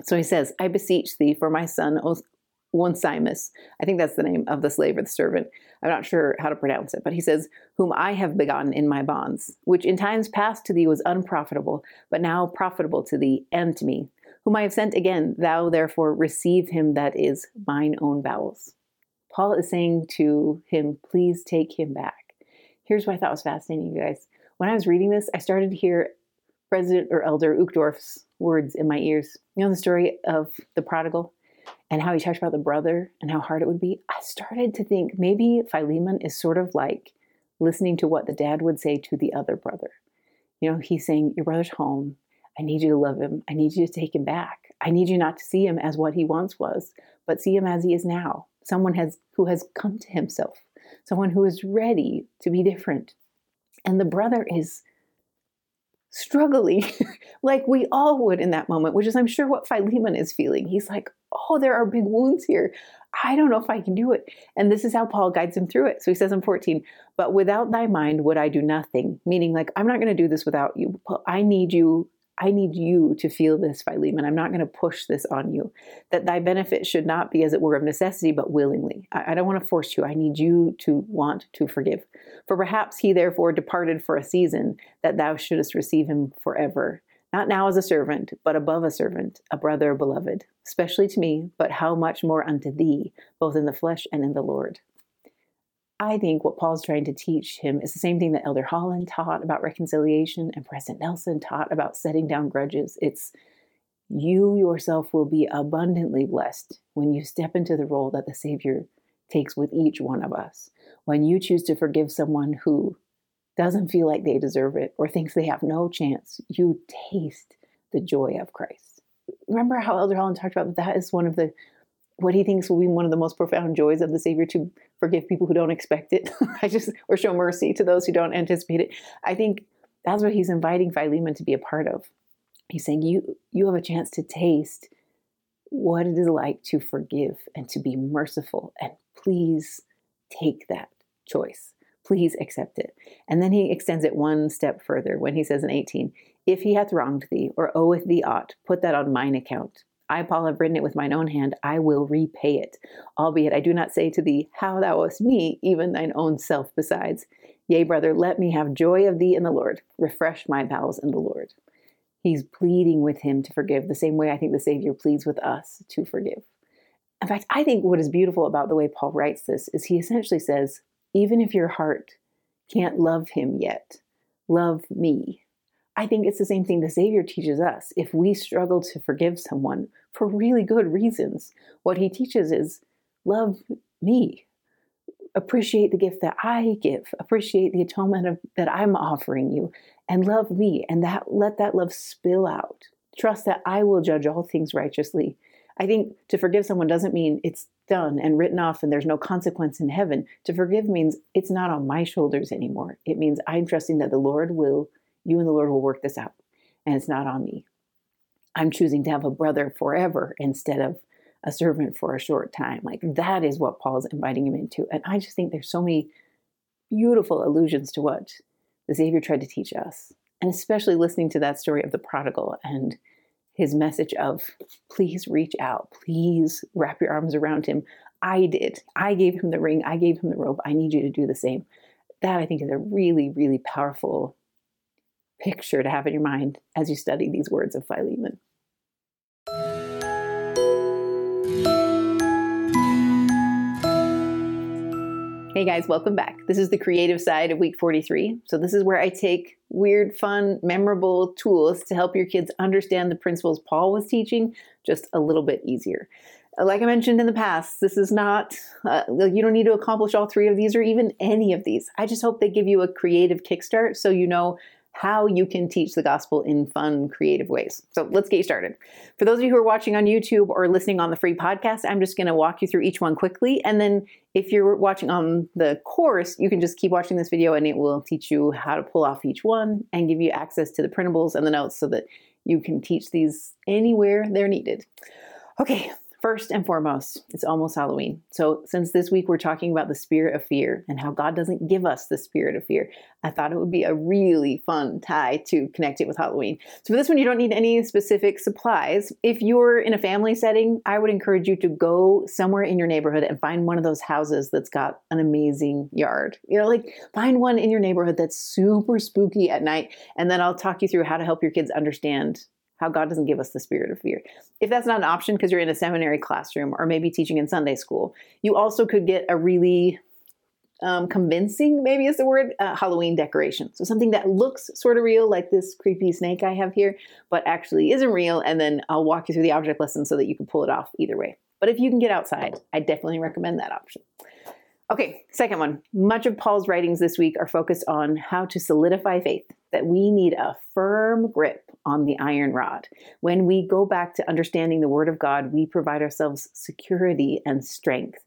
So he says, I beseech thee for my son Onesimus. I think that's the name of the slave or the servant. I'm not sure how to pronounce it, but he says, Whom I have begotten in my bonds, which in times past to thee was unprofitable, but now profitable to thee and to me, whom I have sent again, thou therefore receive him that is mine own bowels. Paul is saying to him, please take him back. Here's what I thought was fascinating, you guys. When I was reading this, I started to hear President or Elder Uchtdorf's words in my ears. You know the story of the prodigal and how he talked about the brother and how hard it would be? I started to think maybe Philemon is sort of like listening to what the dad would say to the other brother. You know, he's saying, Your brother's home. I need you to love him. I need you to take him back. I need you not to see him as what he once was, but see him as he is now. Someone has who has come to himself, someone who is ready to be different. And the brother is struggling like we all would in that moment, which is, I'm sure, what Philemon is feeling. He's like, Oh, there are big wounds here. I don't know if I can do it. And this is how Paul guides him through it. So he says in 14, But without thy mind would I do nothing, meaning like, I'm not going to do this without you. I need you I need you to feel this, Philemon. I'm not going to push this on you. That thy benefit should not be, as it were, of necessity, but willingly. I, I don't want to force you. I need you to want to forgive. For perhaps he therefore departed for a season, that thou shouldest receive him forever. Not now as a servant, but above a servant, a brother beloved, especially to me, but how much more unto thee, both in the flesh and in the Lord. I think what Paul's trying to teach him is the same thing that Elder Holland taught about reconciliation and President Nelson taught about setting down grudges. It's you yourself will be abundantly blessed when you step into the role that the Savior takes with each one of us. When you choose to forgive someone who doesn't feel like they deserve it or thinks they have no chance, you taste the joy of Christ. Remember how Elder Holland talked about that, that is one of the what he thinks will be one of the most profound joys of the Savior to forgive people who don't expect it. I just or show mercy to those who don't anticipate it. I think that's what he's inviting Philemon to be a part of. He's saying you you have a chance to taste what it is like to forgive and to be merciful and please take that choice. Please accept it. And then he extends it one step further when he says in 18, if he hath wronged thee or oweth thee aught, put that on mine account. I, Paul, have written it with mine own hand. I will repay it. Albeit I do not say to thee, How thou owest me, even thine own self besides. Yea, brother, let me have joy of thee in the Lord. Refresh my bowels in the Lord. He's pleading with him to forgive the same way I think the Savior pleads with us to forgive. In fact, I think what is beautiful about the way Paul writes this is he essentially says, even if your heart can't love him yet, love me. I think it's the same thing the Savior teaches us. If we struggle to forgive someone for really good reasons, what he teaches is love me. Appreciate the gift that I give. Appreciate the atonement of, that I'm offering you, and love me. And that let that love spill out. Trust that I will judge all things righteously. I think to forgive someone doesn't mean it's done and written off and there's no consequence in heaven. To forgive means it's not on my shoulders anymore. It means I'm trusting that the Lord will you and the Lord will work this out. And it's not on me. I'm choosing to have a brother forever instead of a servant for a short time. Like that is what Paul's inviting him into. And I just think there's so many beautiful allusions to what the Savior tried to teach us. And especially listening to that story of the prodigal and his message of please reach out, please wrap your arms around him. I did. I gave him the ring, I gave him the robe. I need you to do the same. That I think is a really, really powerful picture to have in your mind as you study these words of Philemon. Hey guys, welcome back. This is the creative side of week 43. So, this is where I take weird, fun, memorable tools to help your kids understand the principles Paul was teaching just a little bit easier. Like I mentioned in the past, this is not, uh, you don't need to accomplish all three of these or even any of these. I just hope they give you a creative kickstart so you know how you can teach the gospel in fun, creative ways. So let's get started. For those of you who are watching on YouTube or listening on the free podcast, I'm just going to walk you through each one quickly. And then if you're watching on the course, you can just keep watching this video and it will teach you how to pull off each one and give you access to the printables and the notes so that you can teach these anywhere they're needed. Okay, First and foremost, it's almost Halloween. So, since this week we're talking about the spirit of fear and how God doesn't give us the spirit of fear, I thought it would be a really fun tie to connect it with Halloween. So, for this one, you don't need any specific supplies. If you're in a family setting, I would encourage you to go somewhere in your neighborhood and find one of those houses that's got an amazing yard. You know, like find one in your neighborhood that's super spooky at night, and then I'll talk you through how to help your kids understand how God doesn't give us the spirit of fear. If that's not an option because you're in a seminary classroom or maybe teaching in Sunday school, you also could get a really um, convincing, maybe is the word, uh, Halloween decoration. So something that looks sort of real, like this creepy snake I have here, but actually isn't real. And then I'll walk you through the object lesson so that you can pull it off either way. But if you can get outside, I definitely recommend that option. Okay, second one. Much of Paul's writings this week are focused on how to solidify faith, that we need a firm grip on the iron rod. When we go back to understanding the Word of God, we provide ourselves security and strength.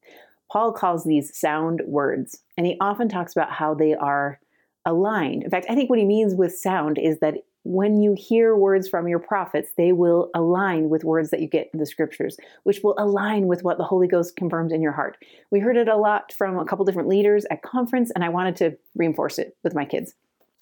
Paul calls these sound words, and he often talks about how they are aligned. In fact, I think what he means with sound is that when you hear words from your prophets, they will align with words that you get in the scriptures, which will align with what the Holy Ghost confirms in your heart. We heard it a lot from a couple different leaders at conference, and I wanted to reinforce it with my kids.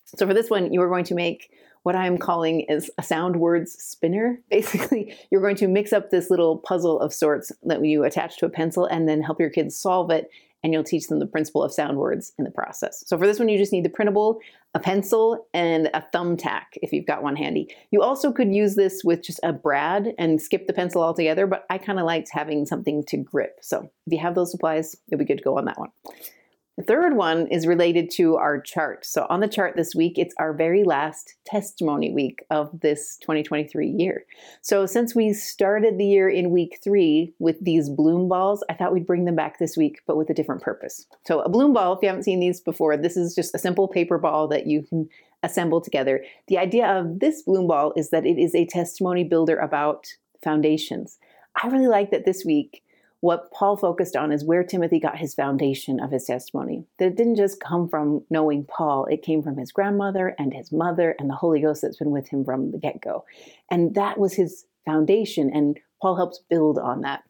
So for this one, you are going to make what I'm calling is a sound words spinner. Basically, you're going to mix up this little puzzle of sorts that you attach to a pencil and then help your kids solve it and you'll teach them the principle of sound words in the process. So for this one, you just need the printable, a pencil, and a thumbtack if you've got one handy. You also could use this with just a brad and skip the pencil altogether, but I kind of liked having something to grip. So if you have those supplies, you'll be good to go on that one. The third one is related to our chart. So on the chart this week, it's our very last testimony week of this 2023 year. So since we started the year in week three with these bloom balls, I thought we'd bring them back this week, but with a different purpose. So a bloom ball, if you haven't seen these before, this is just a simple paper ball that you can assemble together. The idea of this bloom ball is that it is a testimony builder about foundations. I really like that this week what Paul focused on is where Timothy got his foundation of his testimony. That it didn't just come from knowing Paul, it came from his grandmother and his mother and the Holy Ghost that's been with him from the get go. And that was his foundation, and Paul helps build on that.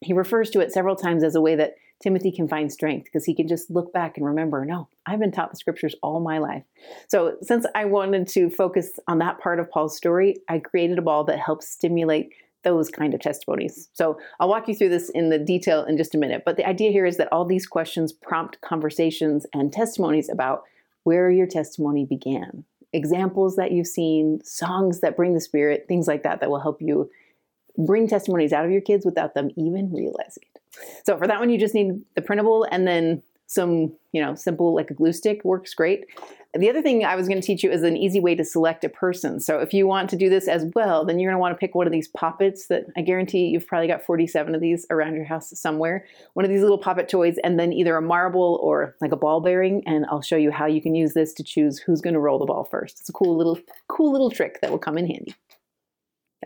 He refers to it several times as a way that Timothy can find strength because he can just look back and remember, no, I've been taught the scriptures all my life. So, since I wanted to focus on that part of Paul's story, I created a ball that helps stimulate those kind of testimonies. So I'll walk you through this in the detail in just a minute. But the idea here is that all these questions prompt conversations and testimonies about where your testimony began, examples that you've seen, songs that bring the spirit, things like that that will help you bring testimonies out of your kids without them even realizing it. So for that one, you just need the printable and then some, you know, simple like a glue stick works great. The other thing I was going to teach you is an easy way to select a person. So if you want to do this as well, then you're going to want to pick one of these poppets that I guarantee you've probably got 47 of these around your house somewhere. One of these little poppet toys and then either a marble or like a ball bearing and I'll show you how you can use this to choose who's going to roll the ball first. It's a cool little cool little trick that will come in handy.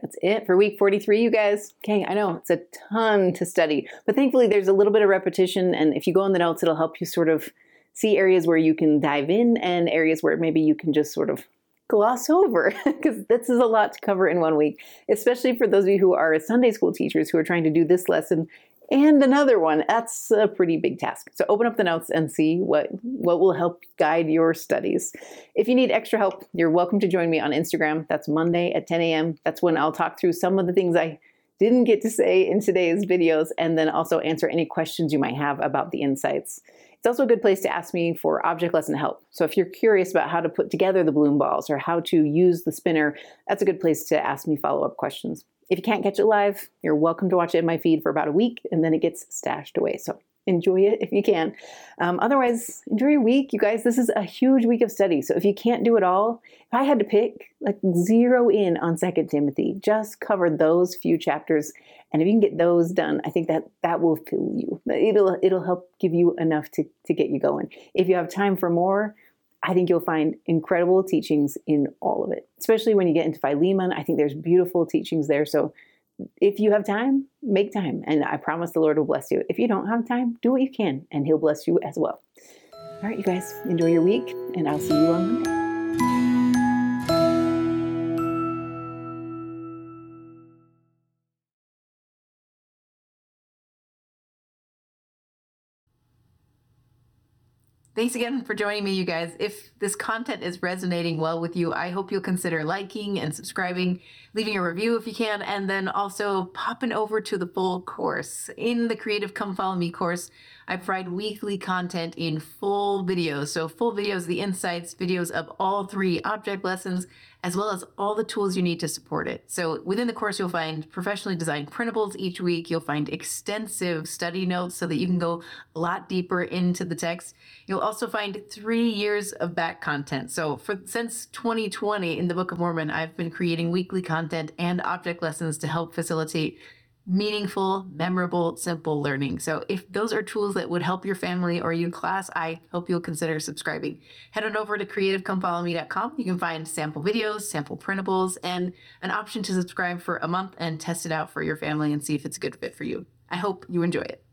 That's it for week 43, you guys. Okay, I know it's a ton to study, but thankfully there's a little bit of repetition. And if you go in the notes, it'll help you sort of see areas where you can dive in and areas where maybe you can just sort of gloss over because this is a lot to cover in one week, especially for those of you who are Sunday school teachers who are trying to do this lesson and another one. That's a pretty big task. So open up the notes and see what, what will help guide your studies. If you need extra help, you're welcome to join me on Instagram. That's Monday at 10 a.m. That's when I'll talk through some of the things I didn't get to say in today's videos and then also answer any questions you might have about the insights. It's also a good place to ask me for object lesson help. So if you're curious about how to put together the bloom balls or how to use the spinner, that's a good place to ask me follow-up questions. If you can't catch it live, you're welcome to watch it in my feed for about a week and then it gets stashed away. So enjoy it if you can. Um, otherwise, enjoy your week. You guys, this is a huge week of study. So if you can't do it all, if I had to pick, like zero in on Second Timothy, just cover those few chapters. And if you can get those done, I think that that will fill you. It'll it'll help give you enough to, to get you going. If you have time for more, I think you'll find incredible teachings in all of it, especially when you get into Philemon. I think there's beautiful teachings there. So if you have time, make time. And I promise the Lord will bless you. If you don't have time, do what you can, and He'll bless you as well. All right, you guys, enjoy your week, and I'll see you on Monday. Thanks again for joining me, you guys. If this content is resonating well with you, I hope you'll consider liking and subscribing, leaving a review if you can, and then also popping over to the full course. In the Creative Come Follow Me course, I provide weekly content in full videos. So, full videos, the insights, videos of all three object lessons, as well as all the tools you need to support it. So, within the course, you'll find professionally designed printables each week. You'll find extensive study notes so that you can go a lot deeper into the text. You'll also find three years of back content. So, for since 2020 in the Book of Mormon, I've been creating weekly content and object lessons to help facilitate meaningful, memorable, simple learning. So if those are tools that would help your family or your class, I hope you'll consider subscribing. Head on over to creativecomefollowme.com. You can find sample videos, sample printables, and an option to subscribe for a month and test it out for your family and see if it's a good fit for you. I hope you enjoy it.